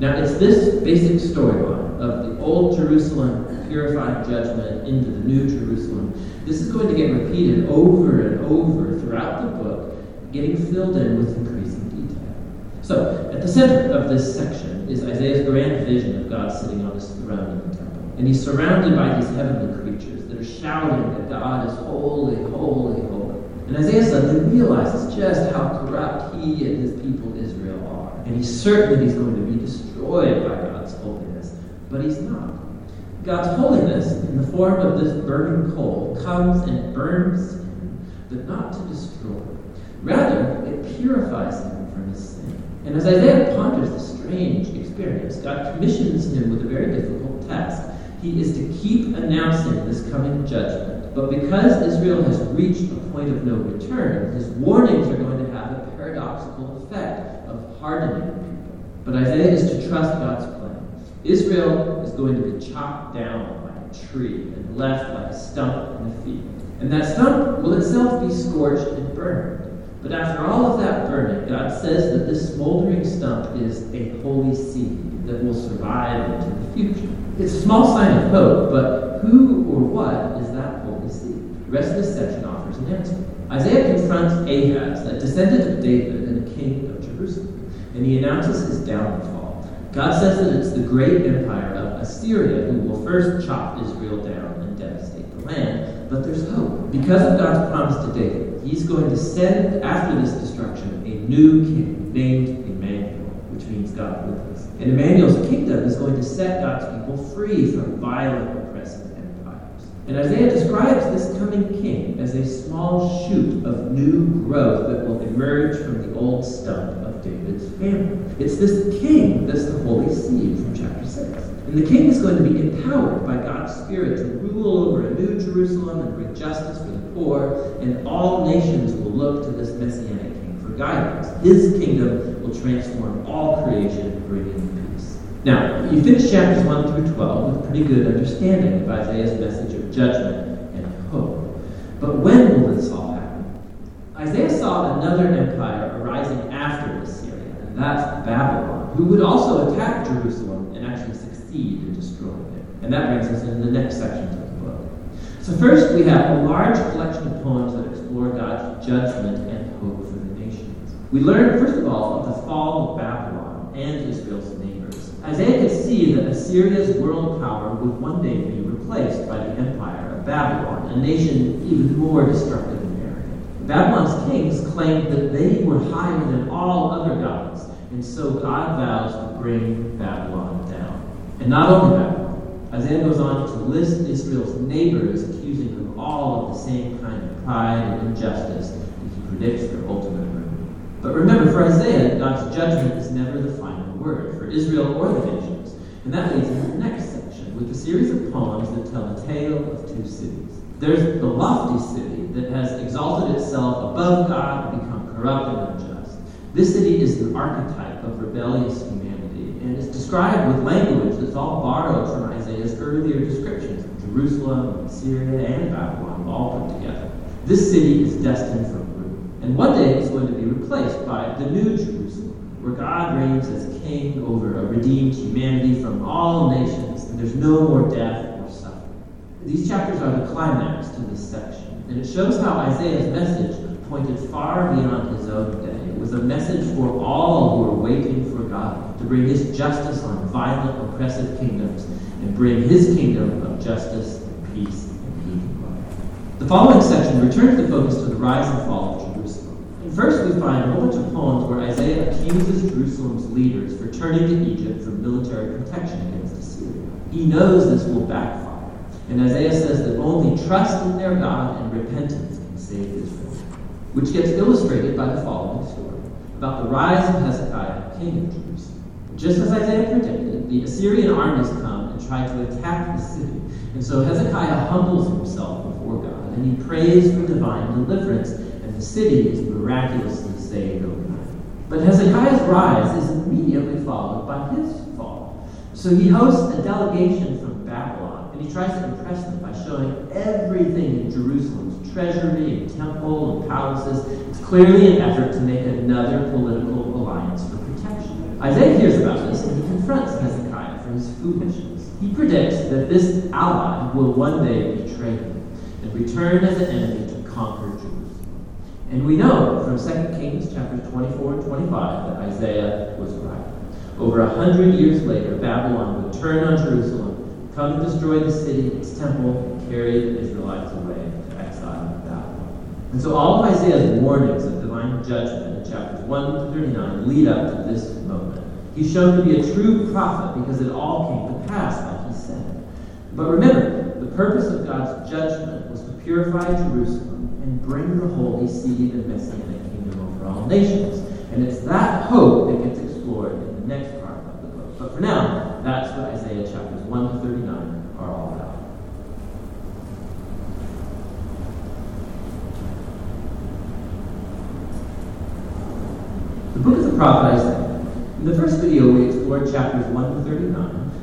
Now, it's this basic storyline of the old Jerusalem purifying judgment into the new Jerusalem. This is going to get repeated over and over throughout the book, getting filled in with increasing detail. So, at the center of this section is Isaiah's grand vision of God sitting on his throne in the temple. And he's surrounded by these heavenly creatures that are shouting that God is holy, holy, holy. And Isaiah suddenly realizes just how corrupt he and his people Israel are. And he's certain that he's going to be destroyed by God's holiness. But he's not. God's holiness, in the form of this burning coal, comes and burns him, but not to destroy. Rather, it purifies him from his sin. And as Isaiah ponders the strange experience, God commissions him with a very difficult task. He is to keep announcing this coming judgment. But because Israel has reached a point of no return, his warnings are going to have a paradoxical effect of hardening people. But Isaiah is to trust God's plan. Israel is going to be chopped down like a tree and left like a stump in the field. And that stump will itself be scorched and burned. But after all of that burning, God says that this smoldering stump is a holy seed that will survive into the future. It's a small sign of hope, but who or what is that holy seed? The rest of this section offers an answer. Isaiah confronts Ahaz, a descendant of David and a king of Jerusalem, and he announces his downfall. God says that it's the great empire of Assyria who will first chop Israel down and devastate the land. But there's hope. Because of God's promise to David, he's going to send, after this destruction, a new king named Emmanuel, which means God with us. And Emmanuel's kingdom is going to set God's people free from violent. And Isaiah describes this coming king as a small shoot of new growth that will emerge from the old stump of David's family. It's this king that's the holy seed from chapter 6. And the king is going to be empowered by God's Spirit to rule over a new Jerusalem and bring justice for the poor, and all nations will look to this messianic king for guidance. His kingdom will transform all creation, and bringing peace. Now, you finish chapters 1 through 12 with a pretty good understanding of Isaiah's message judgment and hope. But when will this all happen? Isaiah saw another empire arising after Assyria, and that's Babylon, who would also attack Jerusalem and actually succeed in destroying it. And that brings us into the next sections of the book. So, first, we have a large collection of poems that explore God's judgment and hope for the nations. We learn, first of all, of the fall of Babylon and Israel's neighbors. Isaiah could see that Assyria's world power would one day be replaced by the empire Babylon, a nation even more destructive and arrogant. Babylon's kings claimed that they were higher than all other gods, and so God vows to bring Babylon down. And not only Babylon, Isaiah goes on to list Israel's neighbors, accusing them all of the same kind of pride and injustice, and he predicts their ultimate ruin. But remember, for Isaiah, God's judgment is never the final word for Israel or the nations. And that leads into the next with a series of poems that tell a tale of two cities. There's the lofty city that has exalted itself above God and become corrupt and unjust. This city is the archetype of rebellious humanity and is described with language that's all borrowed from Isaiah's earlier descriptions of Jerusalem, Assyria, and Babylon all put together. This city is destined for ruin, and one day it's going to be replaced by the new Jerusalem, where God reigns as king over a redeemed humanity from all nations, and there's no more death or suffering. These chapters are the climax to this section, and it shows how Isaiah's message pointed far beyond his own day. It was a message for all who were waiting for God to bring his justice on violent, oppressive kingdoms and bring his kingdom of justice and peace and healing. The following section returns the focus to the rise and fall of Jerusalem. And first, we find a whole bunch of poems where Isaiah accuses Jerusalem's leaders for turning to Egypt for military protection against. He knows this will backfire. And Isaiah says that only trust in their God and repentance can save Israel, which gets illustrated by the following story about the rise of Hezekiah, king of Jerusalem. Just as Isaiah predicted, the Assyrian armies come and try to attack the city. And so Hezekiah humbles himself before God, and he prays for divine deliverance, and the city is miraculously saved overnight. But Hezekiah's rise is immediately followed by his. So he hosts a delegation from Babylon, and he tries to impress them by showing everything in Jerusalem's treasury and temple and palaces. It's clearly an effort to make another political alliance for protection. Isaiah hears about this, and he confronts Hezekiah for his foolishness. He predicts that this ally will one day betray him and return as an enemy to conquer Jerusalem. And we know from 2 Kings chapters 24 and 25 that Isaiah was right. Over a hundred years later, Babylon would turn on Jerusalem, come and destroy the city, its temple, and carry the Israelites away to exile in Babylon. And so all of Isaiah's warnings of divine judgment in chapters 1 to 39 lead up to this moment. He's shown to be a true prophet because it all came to pass like he said. But remember, the purpose of God's judgment was to purify Jerusalem and bring the holy seed and messianic kingdom over all nations. And it's that hope that gets explored next part of the book. But for now, that's what Isaiah chapters 1 to 39 are all about. The book of the prophet Isaiah. In the first video, we explored chapters 1 to 39,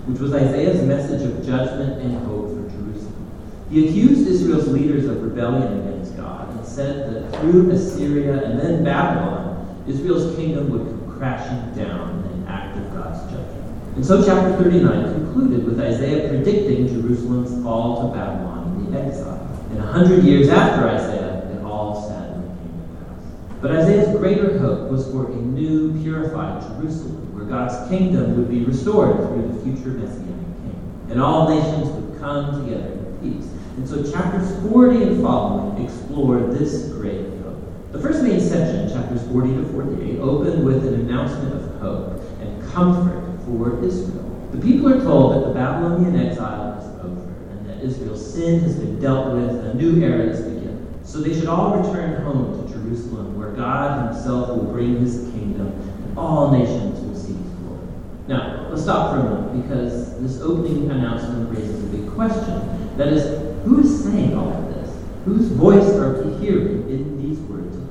which was Isaiah's message of judgment and hope for Jerusalem. He accused Israel's leaders of rebellion against God and said that through Assyria and then Babylon, Israel's kingdom would come crashing down in an act of God's judgment. And so chapter 39 concluded with Isaiah predicting Jerusalem's fall to Babylon in the exile. And a hundred years after Isaiah, it all sadly came to pass. But Isaiah's greater hope was for a new, purified Jerusalem, where God's kingdom would be restored through the future Messianic king. And all nations would come together in peace. And so chapters 40 and following explore this great hope. The first main section, chapters 40 to 48, open with an announcement of hope and comfort for Israel. The people are told that the Babylonian exile is over and that Israel's sin has been dealt with and a new era is beginning. So they should all return home to Jerusalem, where God Himself will bring His kingdom and all nations will see His glory. Now, let's stop for a moment because this opening announcement raises a big question. That is, who is saying all of this? Whose voice are we hearing in these words?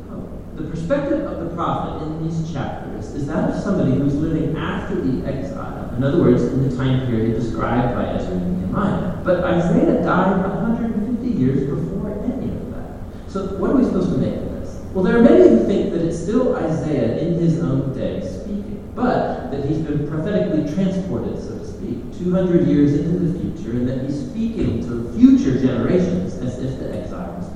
The perspective of the prophet in these chapters is that of somebody who's living after the exile In other words, in the time period described by Ezra and Nehemiah. But Isaiah died 150 years before any of that. So what are we supposed to make of this? Well, there are many who think that it's still Isaiah in his own day speaking, but that he's been prophetically transported, so to speak, 200 years into the future, and that he's speaking to future generations as if the exile was.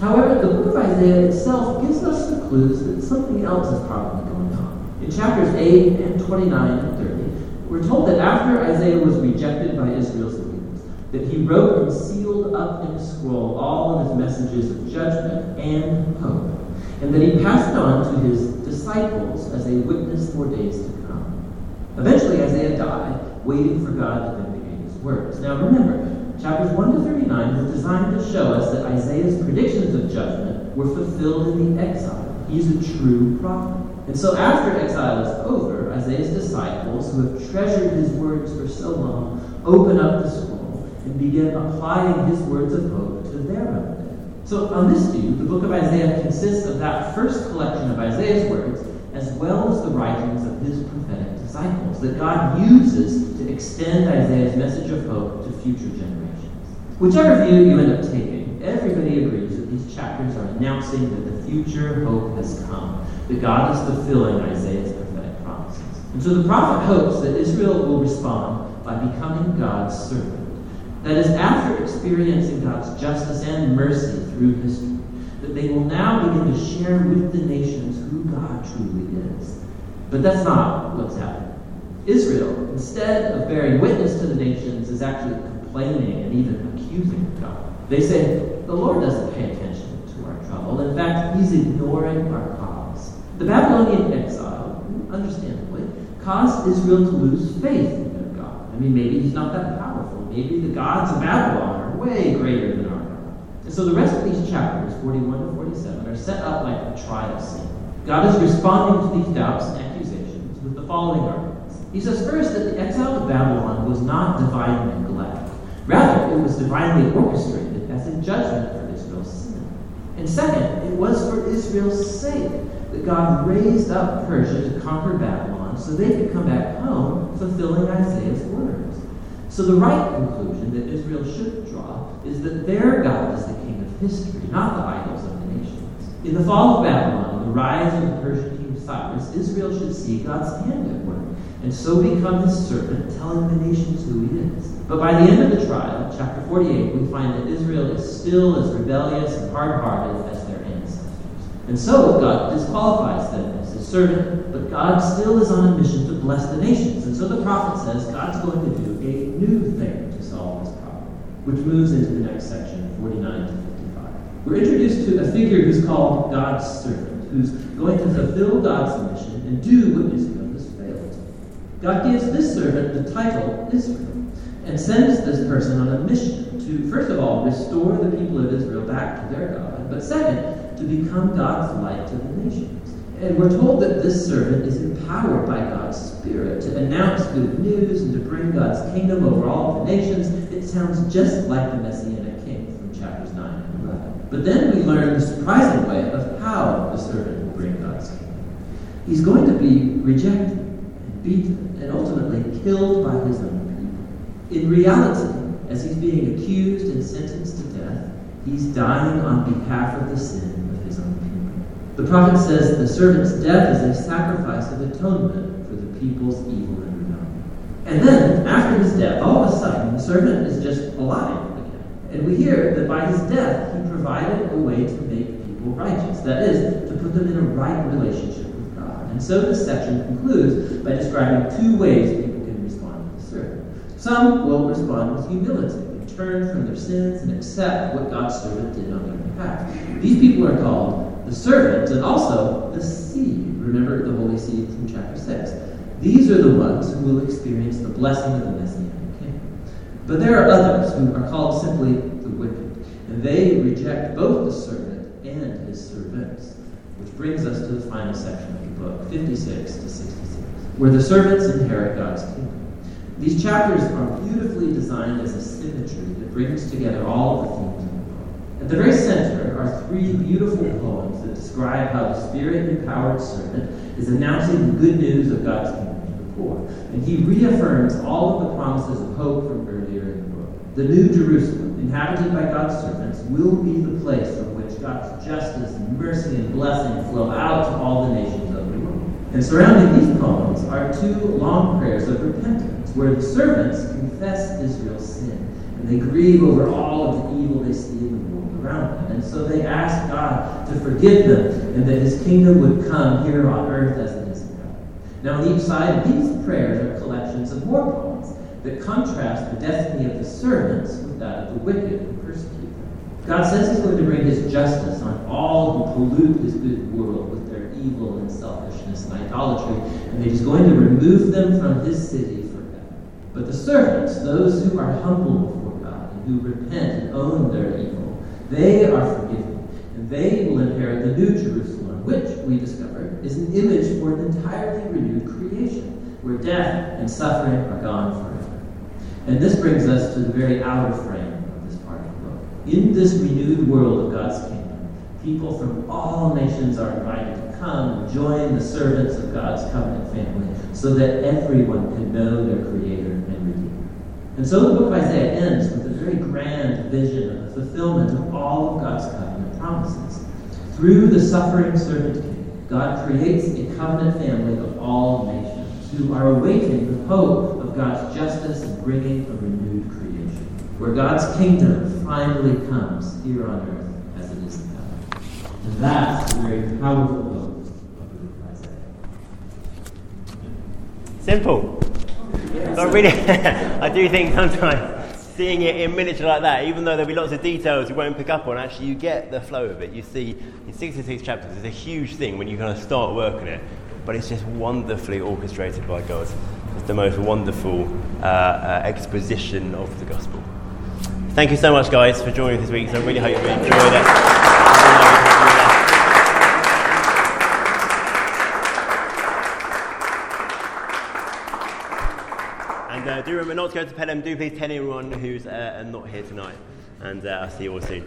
However, the book of Isaiah itself gives us the clues that something else is probably going on. In chapters 8 and 29 and 30, we're told that after Isaiah was rejected by Israel's leaders, that he wrote and sealed up in a scroll all of his messages of judgment and hope, and that he passed on to his disciples as a witness for days to come. Eventually, Isaiah died, waiting for God to vindicate his words. Now remember, chapters 1 to 39 were designed to show us that Isaiah's predictions of judgment were fulfilled in the exile. He's a true prophet. And so after exile is over, Isaiah's disciples, who have treasured his words for so long, open up the scroll and begin applying his words of hope to their own. So on this view, the book of Isaiah consists of that first collection of Isaiah's words, as well as the writings of his prophetic disciples, that God uses to extend Isaiah's message of hope to future generations. Whichever view you end up taking, everybody agrees that these chapters are announcing that the future hope has come that God is fulfilling Isaiah's prophetic promises. And so the prophet hopes that Israel will respond by becoming God's servant. That is, after experiencing God's justice and mercy through history, that they will now begin to share with the nations who God truly is. But that's not what's happening. Israel, instead of bearing witness to the nations, is actually complaining and even accusing God. They say, the Lord doesn't pay attention to our trouble. In fact, he's ignoring our cause. the Babylonian exile, understandably, caused Israel to lose faith in their God. I mean, maybe he's not that powerful. Maybe the gods of Babylon are way greater than our God. And so the rest of these chapters, 41 to 47, are set up like a trial scene. God is responding to these doubts and accusations with the following arguments. He says first that the exile to Babylon was not divine. Rather, it was divinely orchestrated as a judgment for Israel's sin. And second, it was for Israel's sake that God raised up Persia to conquer Babylon so they could come back home, fulfilling Isaiah's words. So the right conclusion that Israel should draw is that their God is the king of history, not the idols of the nations. In the fall of Babylon, the rise of the Persian king Cyrus, Israel should see God's hand at work, and so become his servant, telling the nations who he is. But by the end of the trial, chapter 48, we find that Israel is still as rebellious and hard-hearted as their ancestors. and so God disqualifies them as his servant, but God still is on a mission to bless the nations. And so the prophet says God's going to do a new thing to solve this problem, which moves into the next section, 49 to 55. We're introduced to a figure who's called God's servant, who's going to fulfill God's mission and do what failed. God gives this servant the title Israel and sends this person on a mission to, first of all, restore the people of Israel back to their God, but second, to become God's light to the nations. And we're told that this servant is empowered by God's Spirit to announce good news and to bring God's kingdom over all the nations. It sounds just like the Messianic king from chapters 9 and 11. But then we learn the surprising way of how the servant will bring God's kingdom. He's going to be rejected and beaten and ultimately killed by his own people. In reality, as he's being accused and sentenced to death, he's dying on behalf of the sin of his own people. the prophet says the servant's death is a sacrifice of atonement for the people's evil and rebellion. And then, after his death, all of a sudden, the servant is just alive again. And we hear that by his death, he provided a way to make people righteous. That is, to put them in a right relationship. And so this section concludes by describing two ways people can respond to the servant. Some will respond with humility and turn from their sins and accept what God's servant did on their behalf. These people are called the servant, and also the seed. Remember the holy seed from chapter 6. These are the ones who will experience the blessing of the Messianic King. But there are others who are called simply the wicked, and they reject both the servant and his servants. Which brings us to the final section book, 56 to 66, where the servants inherit God's kingdom. These chapters are beautifully designed as a symmetry that brings together all of the themes at the very center are three beautiful poems that describe how the spirit empowered servant is announcing the good news of God's kingdom to the poor. And he reaffirms all of the promises of hope from earlier in the book. The New Jerusalem, inhabited by God's servants, will be the place from which God's justice and mercy and blessing flow out to all the nations the. And surrounding these poems are two long prayers of repentance, where the servants confess Israel's sin, and they grieve over all of the evil they see in the world around them. And so they ask God to forgive them, and that his kingdom would come here on earth as it is in heaven. Now, on each side these prayers are collections of more poems that contrast the destiny of the servants with that of the wicked who persecute them. God says he's going to bring his justice on all who pollute his good world with their evil idolatry, and that he's going to remove them from his city forever. But the servants, those who are humble before God and who repent and own their evil, they are forgiven, and they will inherit the new Jerusalem, which, we discover, is an image for an entirely renewed creation, where death and suffering are gone forever. And this brings us to the very outer frame of this part of the book. In this renewed world of God's kingdom, people from all nations are invited come join the servants of God's covenant family so that everyone can know their Creator and Redeemer. And so the book of Isaiah ends with a very grand vision of the fulfillment of all of God's covenant promises. Through the suffering servant king, God creates a covenant family of all nations who are awaiting the hope of God's justice and bringing a renewed creation, where God's kingdom finally comes here on earth as it is in heaven. And that's the very powerful hope of the book of Isaiah. Simple. But really, I do think sometimes seeing it in miniature like that, even though there'll be lots of details you won't pick up on, actually you get the flow of it. You see, in 66 chapters, it's a huge thing when you kind of start working it, but it's just wonderfully orchestrated by God. It's the most wonderful uh, uh, exposition of the gospel. Thank you so much, guys, for joining us this week. So I really hope you enjoyed it. Do remember not to go to Pelham. Do please tell anyone who's uh, not here tonight. And uh, I'll see you all soon.